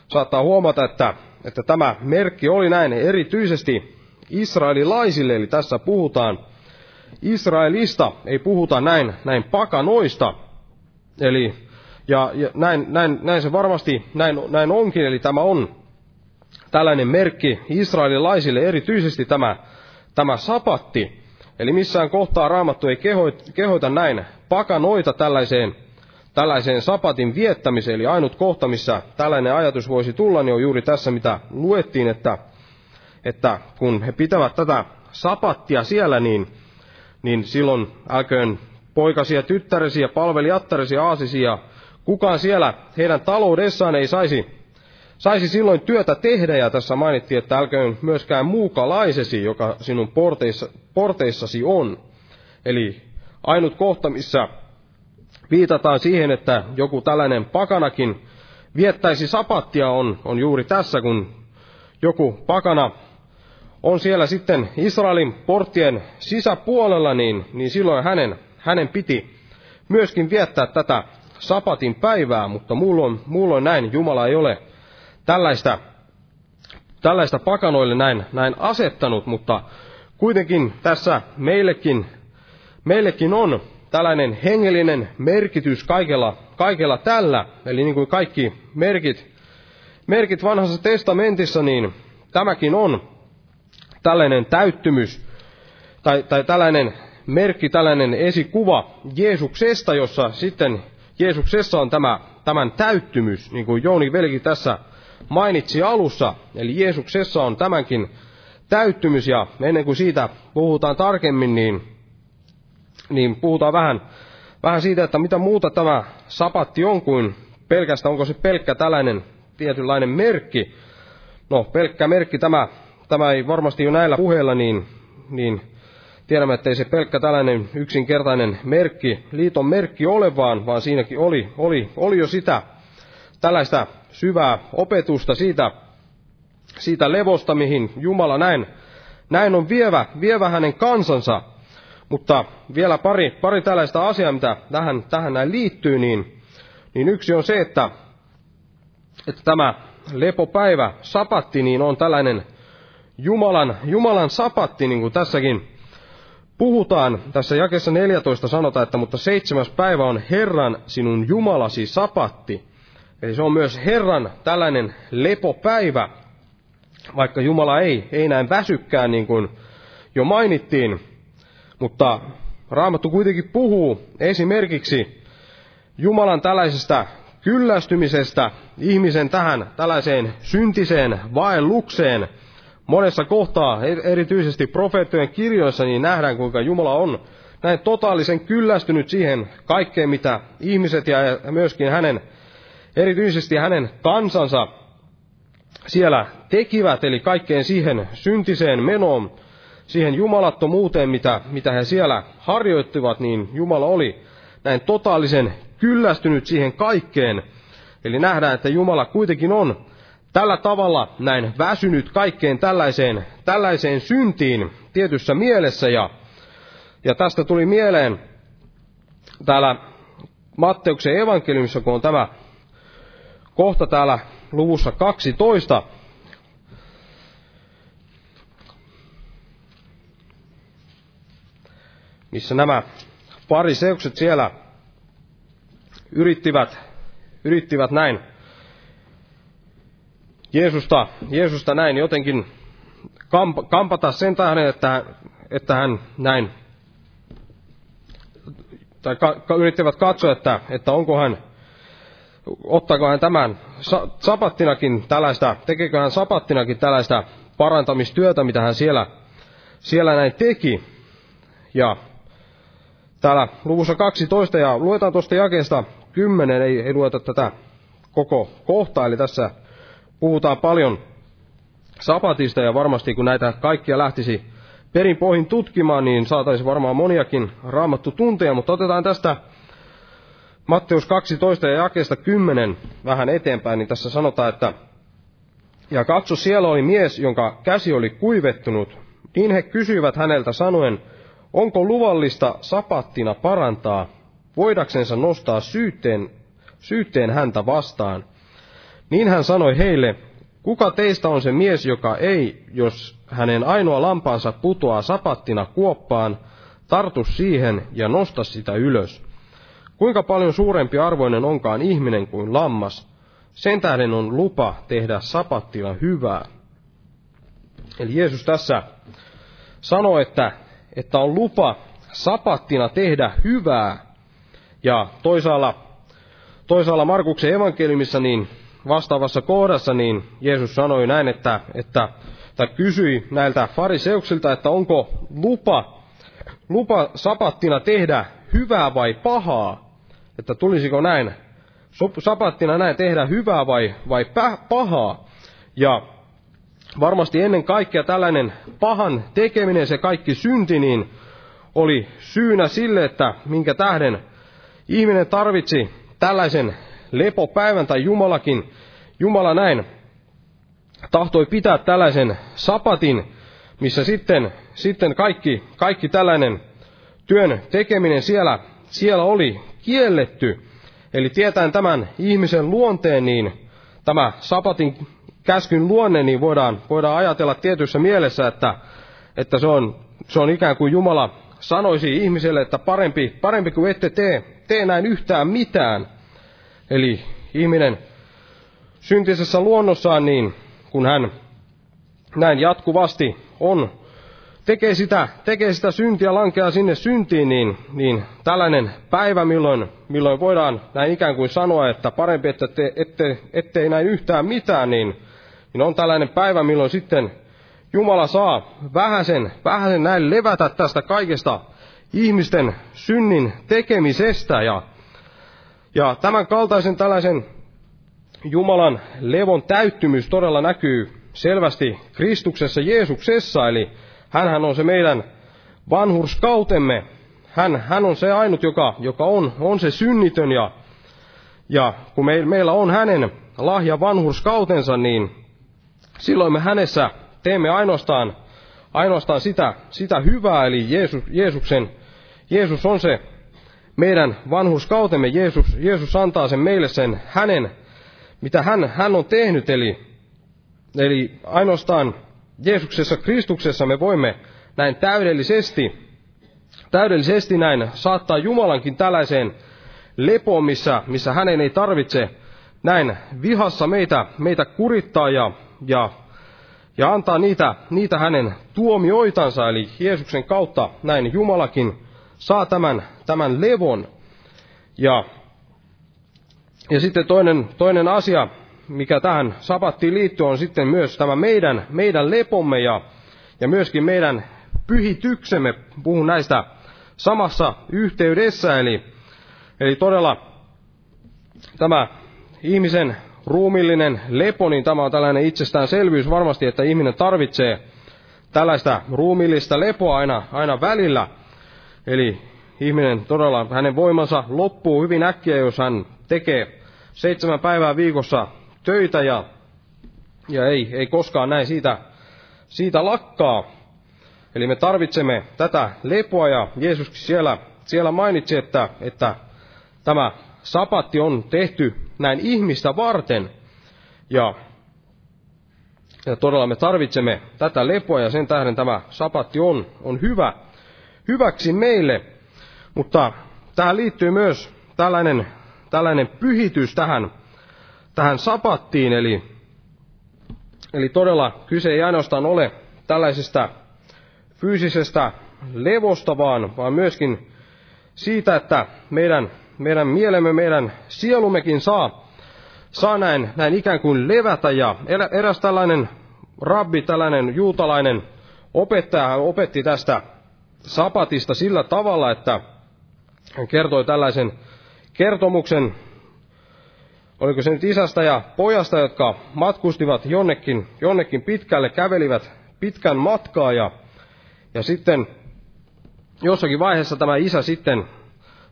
saattaa huomata, että, että tämä merkki oli näin erityisesti israelilaisille, eli tässä puhutaan Israelista, ei puhuta näin, näin pakanoista. Eli, ja, ja näin, näin, näin, se varmasti näin, näin onkin, eli tämä on tällainen merkki israelilaisille, erityisesti tämä, tämä sapatti. Eli missään kohtaa raamattu ei kehoita näin pakanoita tällaiseen, tällaiseen sapatin viettämiseen. Eli ainut kohta, missä tällainen ajatus voisi tulla, niin on juuri tässä, mitä luettiin, että, että kun he pitävät tätä sapattia siellä, niin, niin silloin älköön poikasi ja tyttäresi ja palvelijattaresi ja aasisi ja kukaan siellä heidän taloudessaan ei saisi, saisi silloin työtä tehdä. Ja tässä mainittiin, että älköön myöskään muukalaisesi, joka sinun porteissa, porteissasi on. Eli ainut kohta, missä viitataan siihen, että joku tällainen pakanakin viettäisi sapattia on, on juuri tässä, kun joku pakana on siellä sitten Israelin porttien sisäpuolella, niin, niin silloin hänen, hänen piti myöskin viettää tätä sapatin päivää, mutta muulloin, muulloin näin. Jumala ei ole tällaista, tällaista pakanoille näin, näin asettanut, mutta kuitenkin tässä meillekin meillekin on tällainen hengellinen merkitys kaikella, kaikella tällä, eli niin kuin kaikki merkit, merkit vanhassa testamentissa, niin tämäkin on tällainen täyttymys, tai, tai tällainen merkki, tällainen esikuva Jeesuksesta, jossa sitten Jeesuksessa on tämä, tämän täyttymys, niin kuin Jouni Velki tässä mainitsi alussa. Eli Jeesuksessa on tämänkin täyttymys, ja ennen kuin siitä puhutaan tarkemmin, niin niin puhutaan vähän, vähän siitä, että mitä muuta tämä sapatti on kuin pelkästään, onko se pelkkä tällainen tietynlainen merkki. No, pelkkä merkki tämä, tämä ei varmasti jo näillä puheilla, niin, niin tiedämme, että ei se pelkkä tällainen yksinkertainen merkki, liiton merkki ole, vaan, vaan siinäkin oli, oli, oli jo sitä tällaista syvää opetusta siitä, siitä levosta, mihin Jumala näin, näin on vievä, vievä hänen kansansa. Mutta vielä pari, pari tällaista asiaa, mitä tähän, tähän näin liittyy, niin, niin yksi on se, että, että tämä lepopäivä, sapatti, niin on tällainen Jumalan, Jumalan sapatti, niin kuin tässäkin puhutaan. Tässä jakessa 14 sanotaan, että mutta seitsemäs päivä on Herran sinun Jumalasi sapatti. Eli se on myös Herran tällainen lepopäivä, vaikka Jumala ei, ei näin väsykkään niin kuin jo mainittiin. Mutta Raamattu kuitenkin puhuu esimerkiksi Jumalan tällaisesta kyllästymisestä ihmisen tähän tällaiseen syntiseen vaellukseen. Monessa kohtaa, erityisesti profeettojen kirjoissa, niin nähdään, kuinka Jumala on näin totaalisen kyllästynyt siihen kaikkeen, mitä ihmiset ja myöskin hänen, erityisesti hänen kansansa siellä tekivät, eli kaikkeen siihen syntiseen menoon, siihen jumalattomuuteen, mitä, mitä he siellä harjoittivat, niin Jumala oli näin totaalisen kyllästynyt siihen kaikkeen. Eli nähdään, että Jumala kuitenkin on tällä tavalla näin väsynyt kaikkeen tällaiseen, tällaiseen syntiin tietyssä mielessä. Ja, ja tästä tuli mieleen täällä Matteuksen evankeliumissa, kun on tämä kohta täällä luvussa 12, missä nämä pariseukset siellä yrittivät, yrittivät näin Jeesusta, Jeesusta näin jotenkin kamp, kampata sen tähden, että, että hän näin, tai ka, yrittivät katsoa, että, että onko hän, ottaako hän tämän sapattinakin tällaista, tekeekö hän sapattinakin tällaista parantamistyötä, mitä hän siellä, siellä näin teki. Ja täällä luvussa 12 ja luetaan tuosta jakeesta 10, ei, ei lueta tätä koko kohtaa, eli tässä puhutaan paljon sapatista ja varmasti kun näitä kaikkia lähtisi perin pohjin tutkimaan, niin saataisiin varmaan moniakin raamattu tunteja, mutta otetaan tästä Matteus 12 ja jakeesta 10 vähän eteenpäin, niin tässä sanotaan, että ja katso, siellä oli mies, jonka käsi oli kuivettunut. Niin he kysyivät häneltä sanoen, onko luvallista sapattina parantaa, voidaksensa nostaa syytteen, syytteen häntä vastaan. Niin hän sanoi heille, kuka teistä on se mies, joka ei, jos hänen ainoa lampaansa putoaa sapattina kuoppaan, tartu siihen ja nosta sitä ylös. Kuinka paljon suurempi arvoinen onkaan ihminen kuin lammas, sen tähden on lupa tehdä sapattina hyvää. Eli Jeesus tässä sanoo, että että on lupa sapattina tehdä hyvää. Ja toisaalla, toisaalla Markuksen evankeliumissa niin vastaavassa kohdassa niin Jeesus sanoi näin, että, että tai kysyi näiltä fariseuksilta, että onko lupa, lupa sapattina tehdä hyvää vai pahaa, että tulisiko näin sapattina näin tehdä hyvää vai, vai pahaa. Ja varmasti ennen kaikkea tällainen pahan tekeminen, se kaikki synti, niin oli syynä sille, että minkä tähden ihminen tarvitsi tällaisen lepopäivän tai Jumalakin, Jumala näin tahtoi pitää tällaisen sapatin, missä sitten, sitten kaikki, kaikki tällainen työn tekeminen siellä, siellä oli kielletty. Eli tietäen tämän ihmisen luonteen, niin tämä sapatin käskyn luonne, niin voidaan, voidaan ajatella tietyssä mielessä, että, että se, on, se on ikään kuin Jumala sanoisi ihmiselle, että parempi, parempi kuin ette tee, tee näin yhtään mitään. Eli ihminen syntisessä luonnossaan, niin kun hän näin jatkuvasti on, tekee sitä, tekee sitä syntiä, lankeaa sinne syntiin, niin, niin tällainen päivä, milloin, milloin voidaan näin ikään kuin sanoa, että parempi, että te, ette, ettei näin yhtään mitään, niin niin on tällainen päivä, milloin sitten Jumala saa vähäsen, vähäsen näin levätä tästä kaikesta ihmisten synnin tekemisestä. Ja, ja tämän kaltaisen tällaisen Jumalan levon täyttymys todella näkyy selvästi Kristuksessa Jeesuksessa, eli hän on se meidän vanhurskautemme. Hän, hän on se ainut, joka, joka on, on se synnitön, ja, ja kun me, meillä on hänen lahja vanhurskautensa, niin silloin me hänessä teemme ainoastaan, ainoastaan sitä, sitä hyvää, eli Jeesus, Jeesuksen, Jeesus on se meidän vanhuskautemme, Jeesus, Jeesus antaa sen meille sen hänen mitä hän, hän on tehnyt. Eli, eli ainoastaan Jeesuksessa Kristuksessa me voimme näin täydellisesti, täydellisesti näin saattaa Jumalankin tällaiseen lepoon, missä, missä hänen ei tarvitse näin vihassa meitä, meitä kurittaa ja, ja, ja antaa niitä, niitä hänen tuomioitansa, eli Jeesuksen kautta näin Jumalakin saa tämän, tämän levon. Ja, ja sitten toinen, toinen asia, mikä tähän sapattiin liittyy, on sitten myös tämä meidän, meidän lepomme ja, ja myöskin meidän pyhityksemme. Puhun näistä samassa yhteydessä, eli, eli todella tämä ihmisen ruumillinen lepo, niin tämä on tällainen itsestäänselvyys varmasti, että ihminen tarvitsee tällaista ruumillista lepoa aina, aina välillä. Eli ihminen todella, hänen voimansa loppuu hyvin äkkiä, jos hän tekee seitsemän päivää viikossa töitä ja, ja ei, ei koskaan näin siitä, siitä lakkaa. Eli me tarvitsemme tätä lepoa ja Jeesuskin siellä, siellä mainitsi, että, että tämä sapatti on tehty näin ihmistä varten. Ja, ja todella me tarvitsemme tätä lepoa ja sen tähden tämä sapatti on, on hyvä, hyväksi meille. Mutta tähän liittyy myös tällainen, tällainen pyhitys tähän, tähän sapattiin, eli, eli todella kyse ei ainoastaan ole tällaisesta fyysisestä levosta, vaan, vaan myöskin siitä, että meidän meidän mielemme, meidän sielummekin saa, saa näin, näin ikään kuin levätä. Ja eräs tällainen rabbi, tällainen juutalainen opettaja, hän opetti tästä sapatista sillä tavalla, että hän kertoi tällaisen kertomuksen, oliko se nyt isästä ja pojasta, jotka matkustivat jonnekin, jonnekin pitkälle, kävelivät pitkän matkaa ja, ja sitten jossakin vaiheessa tämä isä sitten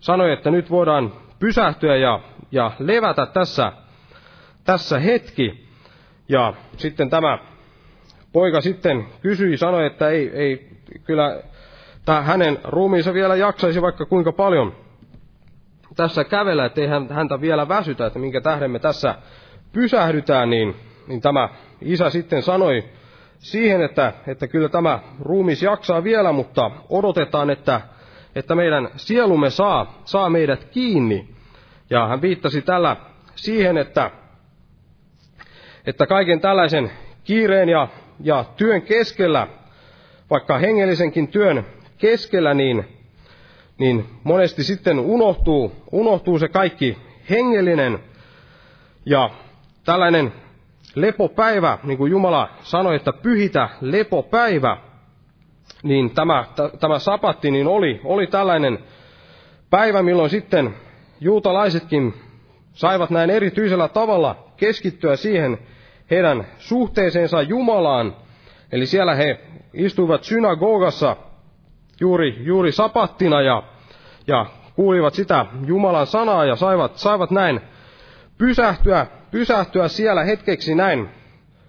sanoi, että nyt voidaan pysähtyä ja, ja levätä tässä, tässä hetki. Ja sitten tämä poika sitten kysyi, sanoi, että ei, ei kyllä tämä hänen ruumiinsa vielä jaksaisi vaikka kuinka paljon tässä kävellä, ettei häntä vielä väsytä, että minkä tähden me tässä pysähdytään, niin, niin tämä isä sitten sanoi siihen, että, että kyllä tämä ruumis jaksaa vielä, mutta odotetaan, että että meidän sielumme saa, saa meidät kiinni. Ja hän viittasi tällä siihen, että, että kaiken tällaisen kiireen ja, ja työn keskellä, vaikka hengellisenkin työn keskellä, niin, niin monesti sitten unohtuu, unohtuu se kaikki hengellinen ja tällainen lepopäivä, niin kuin Jumala sanoi, että pyhitä lepopäivä, niin tämä, t- tämä sapatti niin oli, oli tällainen päivä, milloin sitten juutalaisetkin saivat näin erityisellä tavalla keskittyä siihen heidän suhteeseensa Jumalaan. Eli siellä he istuivat synagogassa juuri, juuri sapattina ja, ja kuulivat sitä Jumalan sanaa ja saivat, saivat näin pysähtyä, pysähtyä siellä hetkeksi näin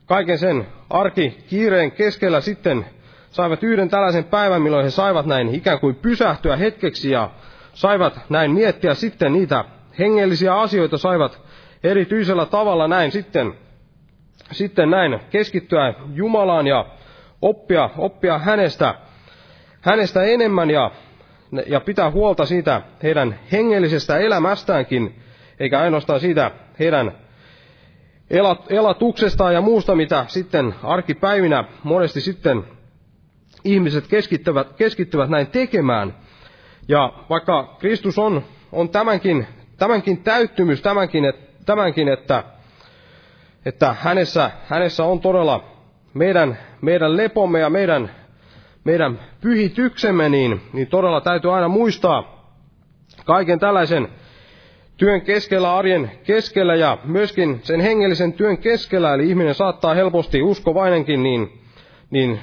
kaiken sen arki kiireen keskellä. Sitten saivat yhden tällaisen päivän, milloin he saivat näin ikään kuin pysähtyä hetkeksi ja saivat näin miettiä sitten niitä hengellisiä asioita, saivat erityisellä tavalla näin sitten, sitten näin keskittyä Jumalaan ja oppia, oppia hänestä, hänestä enemmän ja, ja pitää huolta siitä heidän hengellisestä elämästäänkin, eikä ainoastaan siitä heidän elatuksestaan ja muusta, mitä sitten arkipäivinä monesti sitten ihmiset keskittyvät, keskittyvät näin tekemään. Ja vaikka Kristus on, on tämänkin, tämänkin täyttymys, tämänkin, et, tämänkin että, että hänessä, hänessä on todella meidän, meidän lepomme ja meidän, meidän pyhityksemme, niin, niin todella täytyy aina muistaa kaiken tällaisen työn keskellä, arjen keskellä ja myöskin sen hengellisen työn keskellä, eli ihminen saattaa helposti uskovainenkin, niin, niin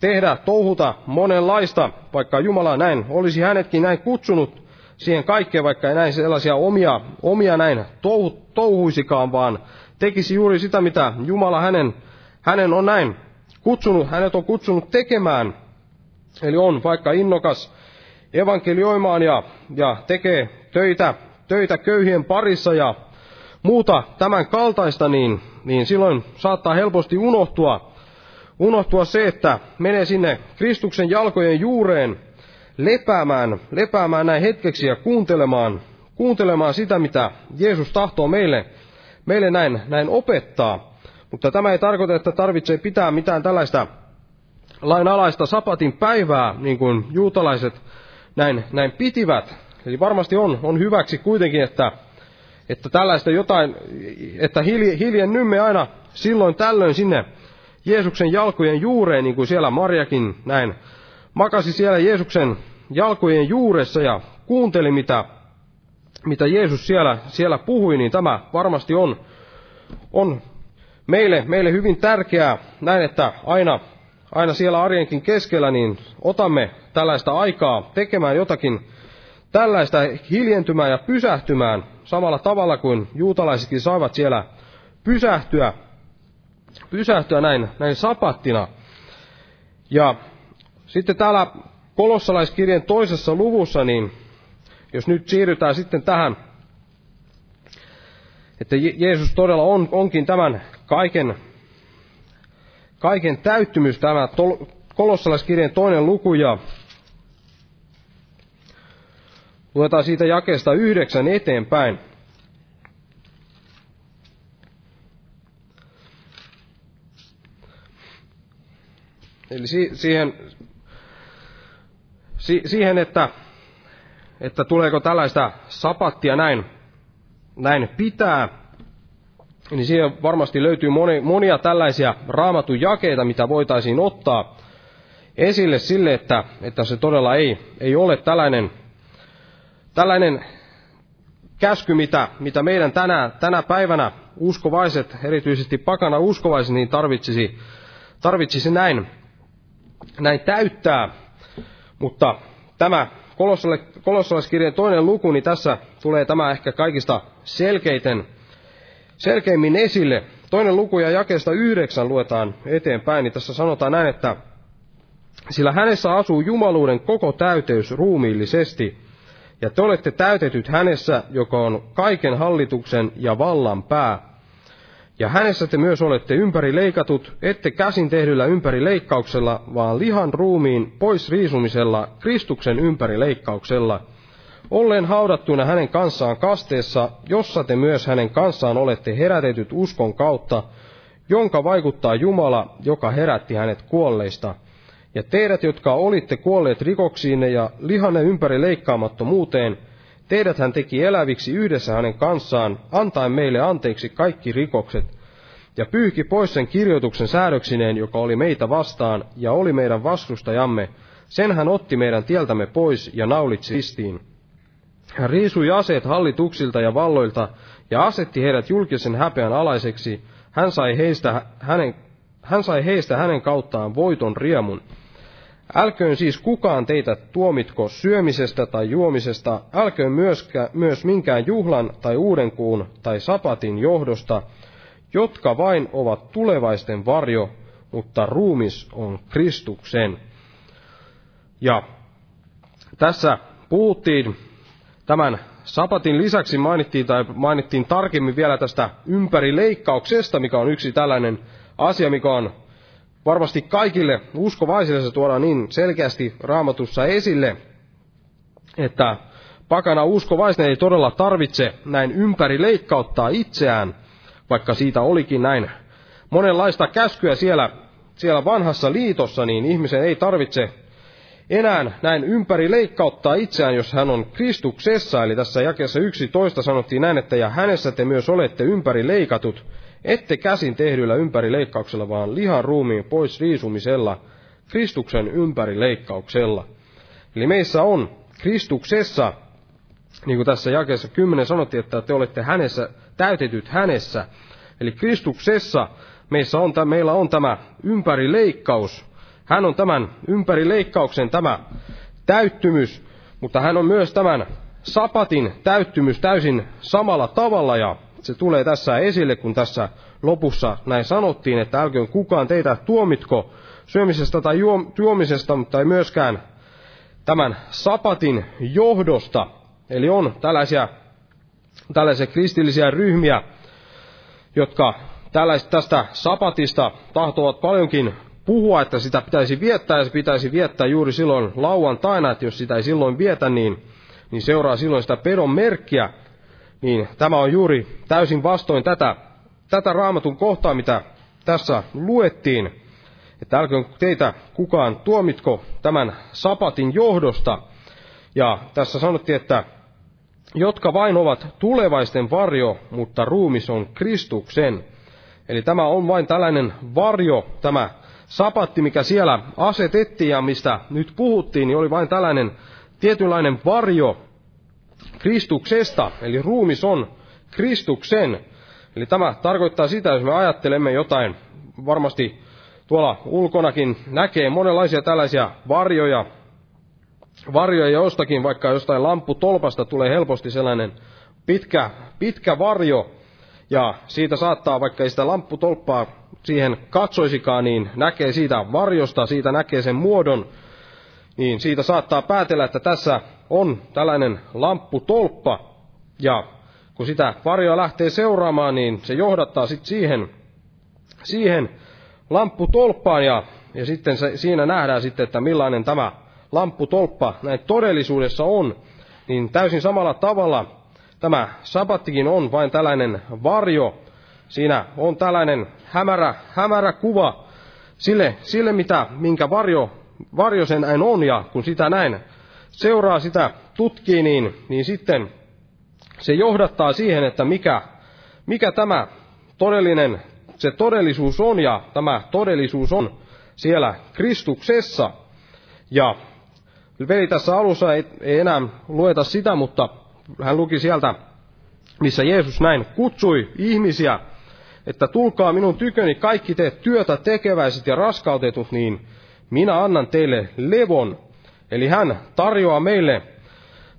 tehdä, touhuta monenlaista, vaikka Jumala näin olisi hänetkin näin kutsunut siihen kaikkeen, vaikka ei näin sellaisia omia, omia näin touhu, touhuisikaan, vaan tekisi juuri sitä, mitä Jumala hänen, hänen on näin kutsunut, hänet on kutsunut tekemään. Eli on vaikka innokas evankelioimaan ja, ja tekee töitä, töitä köyhien parissa ja muuta tämän kaltaista, niin, niin silloin saattaa helposti unohtua, unohtua se, että menee sinne Kristuksen jalkojen juureen lepäämään, lepäämään näin hetkeksi ja kuuntelemaan, kuuntelemaan sitä, mitä Jeesus tahtoo meille, meille näin, näin opettaa. Mutta tämä ei tarkoita, että tarvitsee pitää mitään tällaista lainalaista sapatin päivää, niin kuin juutalaiset näin, näin pitivät. Eli varmasti on, on hyväksi kuitenkin, että, että tällaista jotain, että hiljennymme aina silloin tällöin sinne Jeesuksen jalkojen juureen, niin kuin siellä Marjakin näin makasi siellä Jeesuksen jalkojen juuressa ja kuunteli, mitä, mitä Jeesus siellä, siellä puhui, niin tämä varmasti on, on meille, meille hyvin tärkeää näin, että aina, aina siellä arjenkin keskellä niin otamme tällaista aikaa tekemään jotakin tällaista hiljentymään ja pysähtymään samalla tavalla kuin juutalaisetkin saivat siellä pysähtyä, pysähtyä näin, näin sapattina. Ja sitten täällä kolossalaiskirjan toisessa luvussa, niin jos nyt siirrytään sitten tähän, että Jeesus todella on, onkin tämän kaiken, kaiken täyttymys, tämä kolossalaiskirjan toinen luku, ja luetaan siitä jakeesta yhdeksän eteenpäin. Eli siihen, siihen että, että tuleeko tällaista sapattia näin, näin pitää, niin siihen varmasti löytyy moni, monia tällaisia raamatun jakeita, mitä voitaisiin ottaa esille sille, että, että se todella ei, ei ole tällainen, tällainen käsky, mitä, mitä meidän tänä, tänä päivänä uskovaiset, erityisesti pakana uskovaiset, niin tarvitsisi, tarvitsisi näin, näin täyttää. Mutta tämä kolossalaiskirjan toinen luku, niin tässä tulee tämä ehkä kaikista selkeiten, selkeimmin esille. Toinen luku ja jakeesta yhdeksän luetaan eteenpäin, niin tässä sanotaan näin, että sillä hänessä asuu jumaluuden koko täyteys ruumiillisesti, ja te olette täytetyt hänessä, joka on kaiken hallituksen ja vallan pää, ja hänessä te myös olette ympäri leikatut, ette käsin tehdyllä ympäri leikkauksella, vaan lihan ruumiin pois riisumisella, Kristuksen ympäri ollen haudattuna hänen kanssaan kasteessa, jossa te myös hänen kanssaan olette herätetyt uskon kautta, jonka vaikuttaa Jumala, joka herätti hänet kuolleista. Ja teidät, jotka olitte kuolleet rikoksiinne ja lihanne ympäri leikkaamattomuuteen, Teidät hän teki eläviksi yhdessä hänen kanssaan, antaen meille anteeksi kaikki rikokset, ja pyyhki pois sen kirjoituksen säädöksineen, joka oli meitä vastaan, ja oli meidän vastustajamme. Sen hän otti meidän tieltämme pois ja naulitsi ristiin. Hän riisui aseet hallituksilta ja valloilta, ja asetti heidät julkisen häpeän alaiseksi. Hän sai heistä hänen, hän sai heistä hänen kauttaan voiton riemun. Älköön siis kukaan teitä tuomitko syömisestä tai juomisesta, älköön myöskä, myös minkään juhlan tai uudenkuun tai sapatin johdosta, jotka vain ovat tulevaisten varjo, mutta ruumis on Kristuksen. Ja tässä puhuttiin tämän sapatin lisäksi mainittiin tai mainittiin tarkemmin vielä tästä ympärileikkauksesta, mikä on yksi tällainen asia, mikä on varmasti kaikille uskovaisille se tuodaan niin selkeästi raamatussa esille, että pakana uskovaisten ei todella tarvitse näin ympäri leikkauttaa itseään, vaikka siitä olikin näin monenlaista käskyä siellä, siellä vanhassa liitossa, niin ihmisen ei tarvitse enää näin ympäri leikkauttaa itseään, jos hän on Kristuksessa. Eli tässä jakeessa 11 sanottiin näin, että ja hänessä te myös olette ympäri leikatut, ette käsin tehdyllä ympärileikkauksella, vaan lihan ruumiin pois riisumisella, Kristuksen ympärileikkauksella. Eli meissä on Kristuksessa, niin kuin tässä jakeessa 10 sanottiin, että te olette hänessä, täytetyt hänessä. Eli Kristuksessa meissä on, meillä on tämä ympärileikkaus. Hän on tämän ympärileikkauksen tämä täyttymys, mutta hän on myös tämän sapatin täyttymys täysin samalla tavalla ja se tulee tässä esille, kun tässä lopussa näin sanottiin, että älköön kukaan teitä tuomitko syömisestä tai juomisesta, mutta ei myöskään tämän sapatin johdosta. Eli on tällaisia tällaisia kristillisiä ryhmiä, jotka tästä sapatista tahtovat paljonkin puhua, että sitä pitäisi viettää ja se pitäisi viettää juuri silloin lauantaina, että jos sitä ei silloin vietä, niin, niin seuraa silloin sitä pedon merkkiä, niin tämä on juuri täysin vastoin tätä, tätä raamatun kohtaa, mitä tässä luettiin, että älköön teitä kukaan tuomitko tämän sapatin johdosta. Ja tässä sanottiin, että jotka vain ovat tulevaisten varjo, mutta ruumis on Kristuksen. Eli tämä on vain tällainen varjo, tämä sapatti, mikä siellä asetettiin ja mistä nyt puhuttiin, niin oli vain tällainen tietynlainen varjo Kristuksesta, eli ruumis on Kristuksen. Eli tämä tarkoittaa sitä, jos me ajattelemme jotain, varmasti tuolla ulkonakin näkee monenlaisia tällaisia varjoja, varjoja jostakin, vaikka jostain lampputolpasta tulee helposti sellainen pitkä, pitkä varjo, ja siitä saattaa, vaikka ei sitä lampputolppaa siihen katsoisikaan, niin näkee siitä varjosta, siitä näkee sen muodon, niin siitä saattaa päätellä, että tässä on tällainen lampputolppa, ja kun sitä varjoa lähtee seuraamaan, niin se johdattaa sitten siihen, siihen lampputolppaan, ja, ja sitten se, siinä nähdään sitten, että millainen tämä lampputolppa näin todellisuudessa on, niin täysin samalla tavalla tämä sabattikin on vain tällainen varjo, siinä on tällainen hämärä, hämärä kuva sille, sille mitä, minkä varjo, varjo sen näin on, ja kun sitä näin seuraa, sitä tutkii, niin, niin sitten se johdattaa siihen, että mikä, mikä tämä todellinen, se todellisuus on, ja tämä todellisuus on siellä Kristuksessa. Ja veli tässä alussa ei, ei enää lueta sitä, mutta hän luki sieltä, missä Jeesus näin kutsui ihmisiä, että tulkaa minun tyköni kaikki te työtä tekeväiset ja raskautetut, niin minä annan teille levon. Eli hän tarjoaa meille,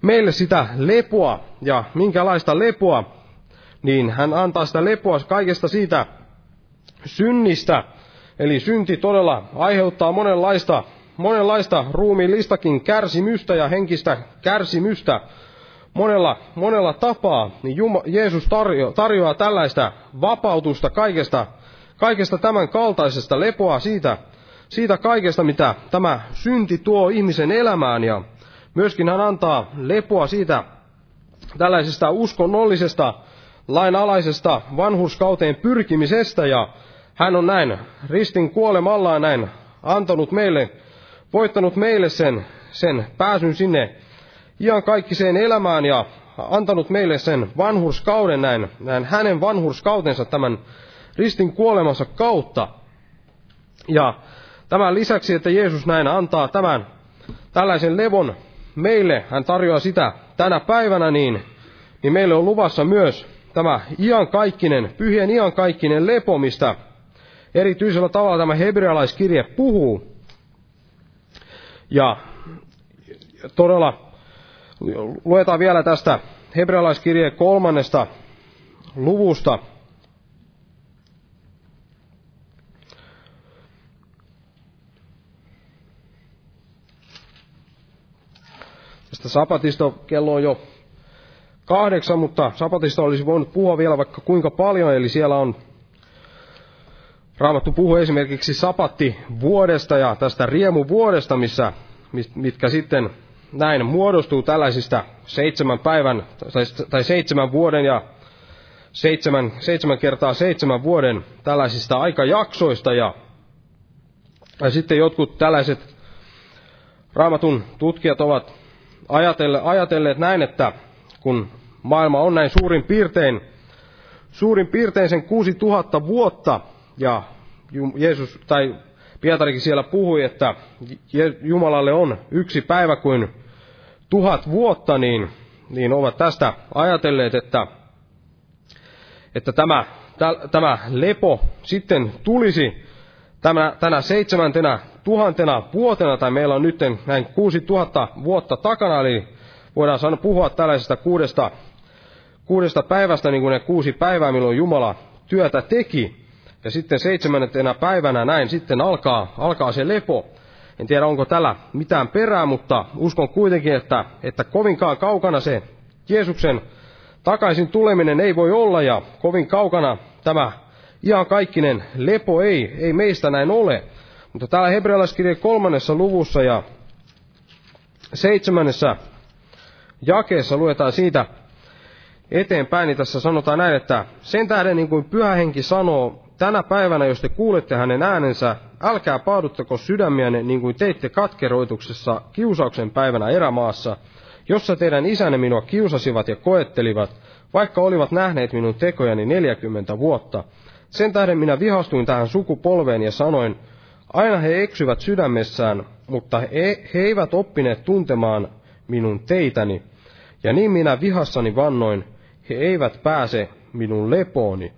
meille sitä lepoa, ja minkälaista lepoa, niin hän antaa sitä lepoa kaikesta siitä synnistä. Eli synti todella aiheuttaa monenlaista, monenlaista ruumiillistakin kärsimystä ja henkistä kärsimystä, monella, monella tapaa, niin Juma, Jeesus tarjo, tarjoaa tällaista vapautusta kaikesta, kaikesta tämän kaltaisesta lepoa siitä, siitä kaikesta, mitä tämä synti tuo ihmisen elämään. Ja myöskin hän antaa lepoa siitä tällaisesta uskonnollisesta, lainalaisesta vanhurskauteen pyrkimisestä. Ja hän on näin ristin kuolemallaan näin antanut meille, voittanut meille sen, sen pääsyn sinne ihan kaikkiseen elämään ja antanut meille sen vanhurskauden näin, näin hänen vanhurskautensa tämän ristin kuolemansa kautta. Ja tämän lisäksi, että Jeesus näin antaa tämän tällaisen levon meille, hän tarjoaa sitä tänä päivänä, niin, niin meille on luvassa myös tämä iankaikkinen, pyhien iankaikkinen lepo, mistä erityisellä tavalla tämä hebrealaiskirje puhuu. Ja todella Luetaan vielä tästä hebrealaiskirjeen kolmannesta luvusta. Tästä sapatista kello on jo kahdeksan, mutta sapatista olisi voinut puhua vielä vaikka kuinka paljon, eli siellä on Raamattu puhuu esimerkiksi sapatti vuodesta ja tästä riemuvuodesta, missä, mitkä sitten näin muodostuu tällaisista seitsemän päivän tai, tai seitsemän vuoden ja seitsemän, seitsemän kertaa seitsemän vuoden tällaisista aikajaksoista. Ja, ja sitten jotkut tällaiset raamatun tutkijat ovat ajatelleet, ajatelleet näin, että kun maailma on näin suurin piirtein, suurin piirtein sen 6000 vuotta ja Jeesus tai Pietarikin siellä puhui, että Jumalalle on yksi päivä kuin tuhat vuotta, niin, niin ovat tästä ajatelleet, että, että tämä, tämä lepo sitten tulisi tämä, tänä seitsemäntenä tuhantena vuotena, tai meillä on nyt näin kuusi tuhatta vuotta takana, eli voidaan sanoa puhua tällaisesta kuudesta, kuudesta päivästä, niin kuin ne kuusi päivää, milloin Jumala työtä teki. Ja sitten seitsemäntenä päivänä näin sitten alkaa, alkaa se lepo. En tiedä, onko tällä mitään perää, mutta uskon kuitenkin, että, että kovinkaan kaukana se Jeesuksen takaisin tuleminen ei voi olla ja kovin kaukana tämä ihan kaikkinen lepo ei, ei meistä näin ole. Mutta täällä hebrealaiskirjan kolmannessa luvussa ja seitsemännessä jakeessa luetaan siitä eteenpäin, niin tässä sanotaan näin, että sen tähden niin kuin pyhä henki sanoo, tänä päivänä, jos te kuulette hänen äänensä, älkää paaduttako sydämiänne niin kuin teitte katkeroituksessa kiusauksen päivänä erämaassa, jossa teidän isänne minua kiusasivat ja koettelivat, vaikka olivat nähneet minun tekojani neljäkymmentä vuotta. Sen tähden minä vihastuin tähän sukupolveen ja sanoin, aina he eksyvät sydämessään, mutta he, he eivät oppineet tuntemaan minun teitäni. Ja niin minä vihassani vannoin, he eivät pääse minun lepooni.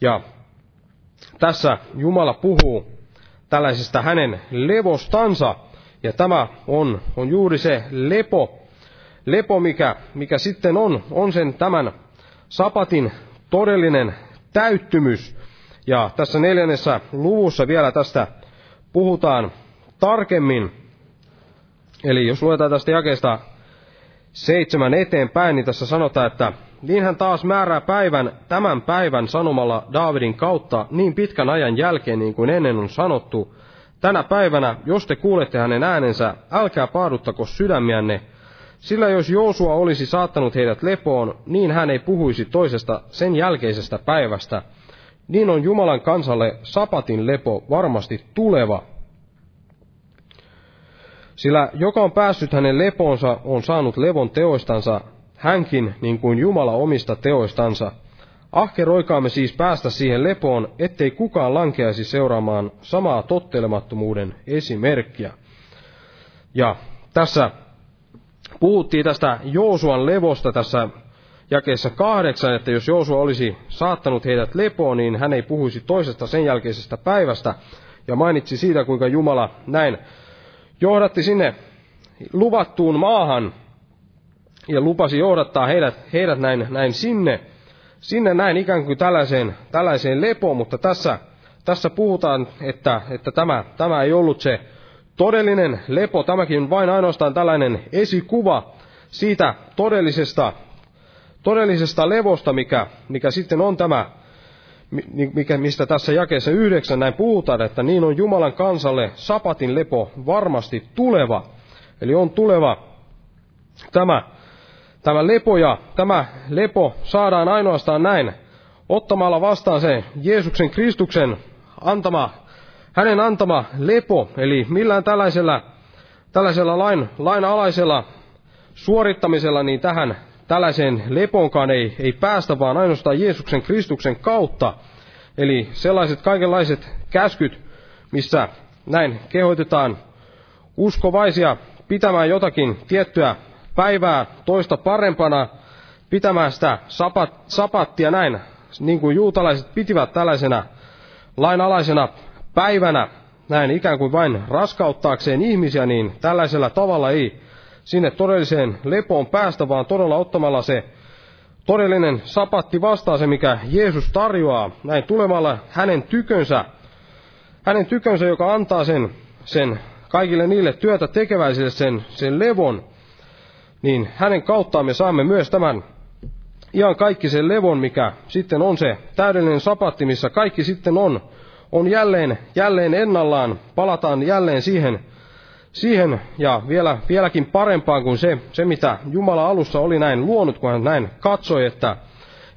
Ja tässä Jumala puhuu tällaisesta hänen levostansa, ja tämä on, on juuri se lepo, lepo mikä, mikä sitten on, on sen tämän sapatin todellinen täyttymys. Ja tässä neljännessä luvussa vielä tästä puhutaan tarkemmin. Eli jos luetaan tästä jakeesta seitsemän eteenpäin, niin tässä sanotaan, että niin hän taas määrää päivän tämän päivän sanomalla Daavidin kautta niin pitkän ajan jälkeen niin kuin ennen on sanottu. Tänä päivänä, jos te kuulette hänen äänensä, älkää paaduttako sydämiänne, sillä jos Joosua olisi saattanut heidät lepoon, niin hän ei puhuisi toisesta sen jälkeisestä päivästä. Niin on Jumalan kansalle sapatin lepo varmasti tuleva. Sillä joka on päässyt hänen lepoonsa, on saanut levon teoistansa, hänkin niin kuin Jumala omista teoistansa. Ahkeroikaamme siis päästä siihen lepoon, ettei kukaan lankeaisi seuraamaan samaa tottelemattomuuden esimerkkiä. Ja tässä puhuttiin tästä Joosuan levosta tässä jakeessa kahdeksan, että jos Joosua olisi saattanut heidät lepoon, niin hän ei puhuisi toisesta sen jälkeisestä päivästä. Ja mainitsi siitä, kuinka Jumala näin johdatti sinne luvattuun maahan ja lupasi johdattaa heidät, heidät näin, näin sinne, sinne näin ikään kuin tällaiseen, tällaiseen lepoon, mutta tässä, tässä puhutaan, että, että tämä, tämä ei ollut se todellinen lepo, tämäkin on vain ainoastaan tällainen esikuva siitä todellisesta, todellisesta levosta, mikä, mikä sitten on tämä, mikä, mistä tässä jakeessa yhdeksän näin puhutaan, että niin on Jumalan kansalle sapatin lepo varmasti tuleva. Eli on tuleva tämä, tämä lepo ja tämä lepo saadaan ainoastaan näin ottamalla vastaan se Jeesuksen Kristuksen antama, hänen antama lepo, eli millään tällaisella, tällaisella lain, lain alaisella suorittamisella, niin tähän tällaiseen leponkaan ei, ei päästä, vaan ainoastaan Jeesuksen Kristuksen kautta. Eli sellaiset kaikenlaiset käskyt, missä näin kehoitetaan uskovaisia pitämään jotakin tiettyä päivää toista parempana, pitämään sitä sapat, sapattia näin, niin kuin juutalaiset pitivät tällaisena lainalaisena päivänä, näin ikään kuin vain raskauttaakseen ihmisiä, niin tällaisella tavalla ei sinne todelliseen lepoon päästä, vaan todella ottamalla se todellinen sapatti vastaa se, mikä Jeesus tarjoaa, näin tulemalla hänen tykönsä, hänen tykönsä, joka antaa sen, sen kaikille niille työtä tekeväisille sen, sen levon, niin hänen kauttaan me saamme myös tämän ihan kaikki sen levon, mikä sitten on se täydellinen sapatti, missä kaikki sitten on, on jälleen, jälleen ennallaan, palataan jälleen siihen siihen ja vielä, vieläkin parempaan kuin se, se, mitä Jumala alussa oli näin luonut, kun hän näin katsoi, että,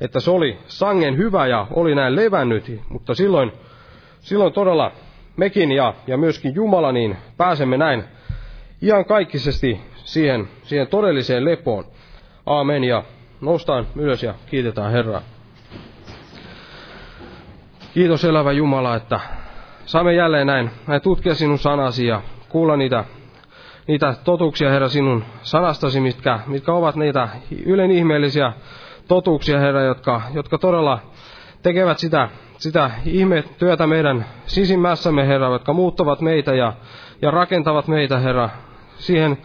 että se oli sangen hyvä ja oli näin levännyt, mutta silloin, silloin todella mekin ja, ja myöskin Jumala niin pääsemme näin ihan kaikkisesti siihen, siihen todelliseen lepoon. Aamen ja noustaan ylös ja kiitetään Herraa. Kiitos elävä Jumala, että saamme jälleen näin, näin tutkia sinun sanasi ja kuulla niitä, niitä totuuksia, Herra, sinun sanastasi, mitkä, mitkä ovat niitä ylen ihmeellisiä totuuksia, Herra, jotka, jotka todella tekevät sitä, sitä ihmetyötä meidän sisimmässämme, Herra, jotka muuttavat meitä ja, ja rakentavat meitä, Herra, siihen,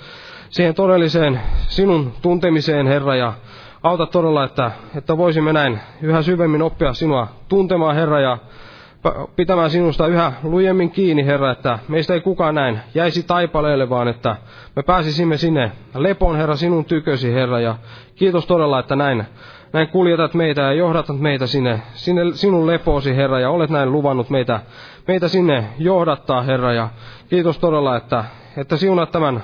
siihen todelliseen sinun tuntemiseen, Herra, ja auta todella, että, että voisimme näin yhä syvemmin oppia sinua tuntemaan, Herra, ja pitämään sinusta yhä lujemmin kiinni, Herra, että meistä ei kukaan näin jäisi taipaleelle, vaan että me pääsisimme sinne lepoon, Herra, sinun tykösi, Herra, ja kiitos todella, että näin, näin kuljetat meitä ja johdatat meitä sinne, sinne sinun lepoosi, Herra, ja olet näin luvannut meitä, meitä sinne johdattaa, Herra, ja kiitos todella, että, että siunat tämän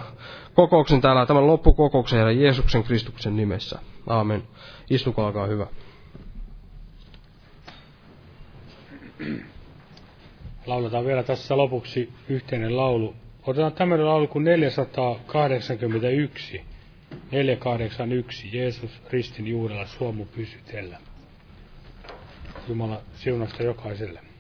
kokouksen täällä, tämän loppukokouksen, Herra, Jeesuksen Kristuksen nimessä. Aamen. Istukaa, alkaa hyvä. Lauletaan vielä tässä lopuksi yhteinen laulu. Otetaan tämmöinen laulu kuin 481. 481. Jeesus ristin juurella suomu pysytellä. Jumala siunasta jokaiselle.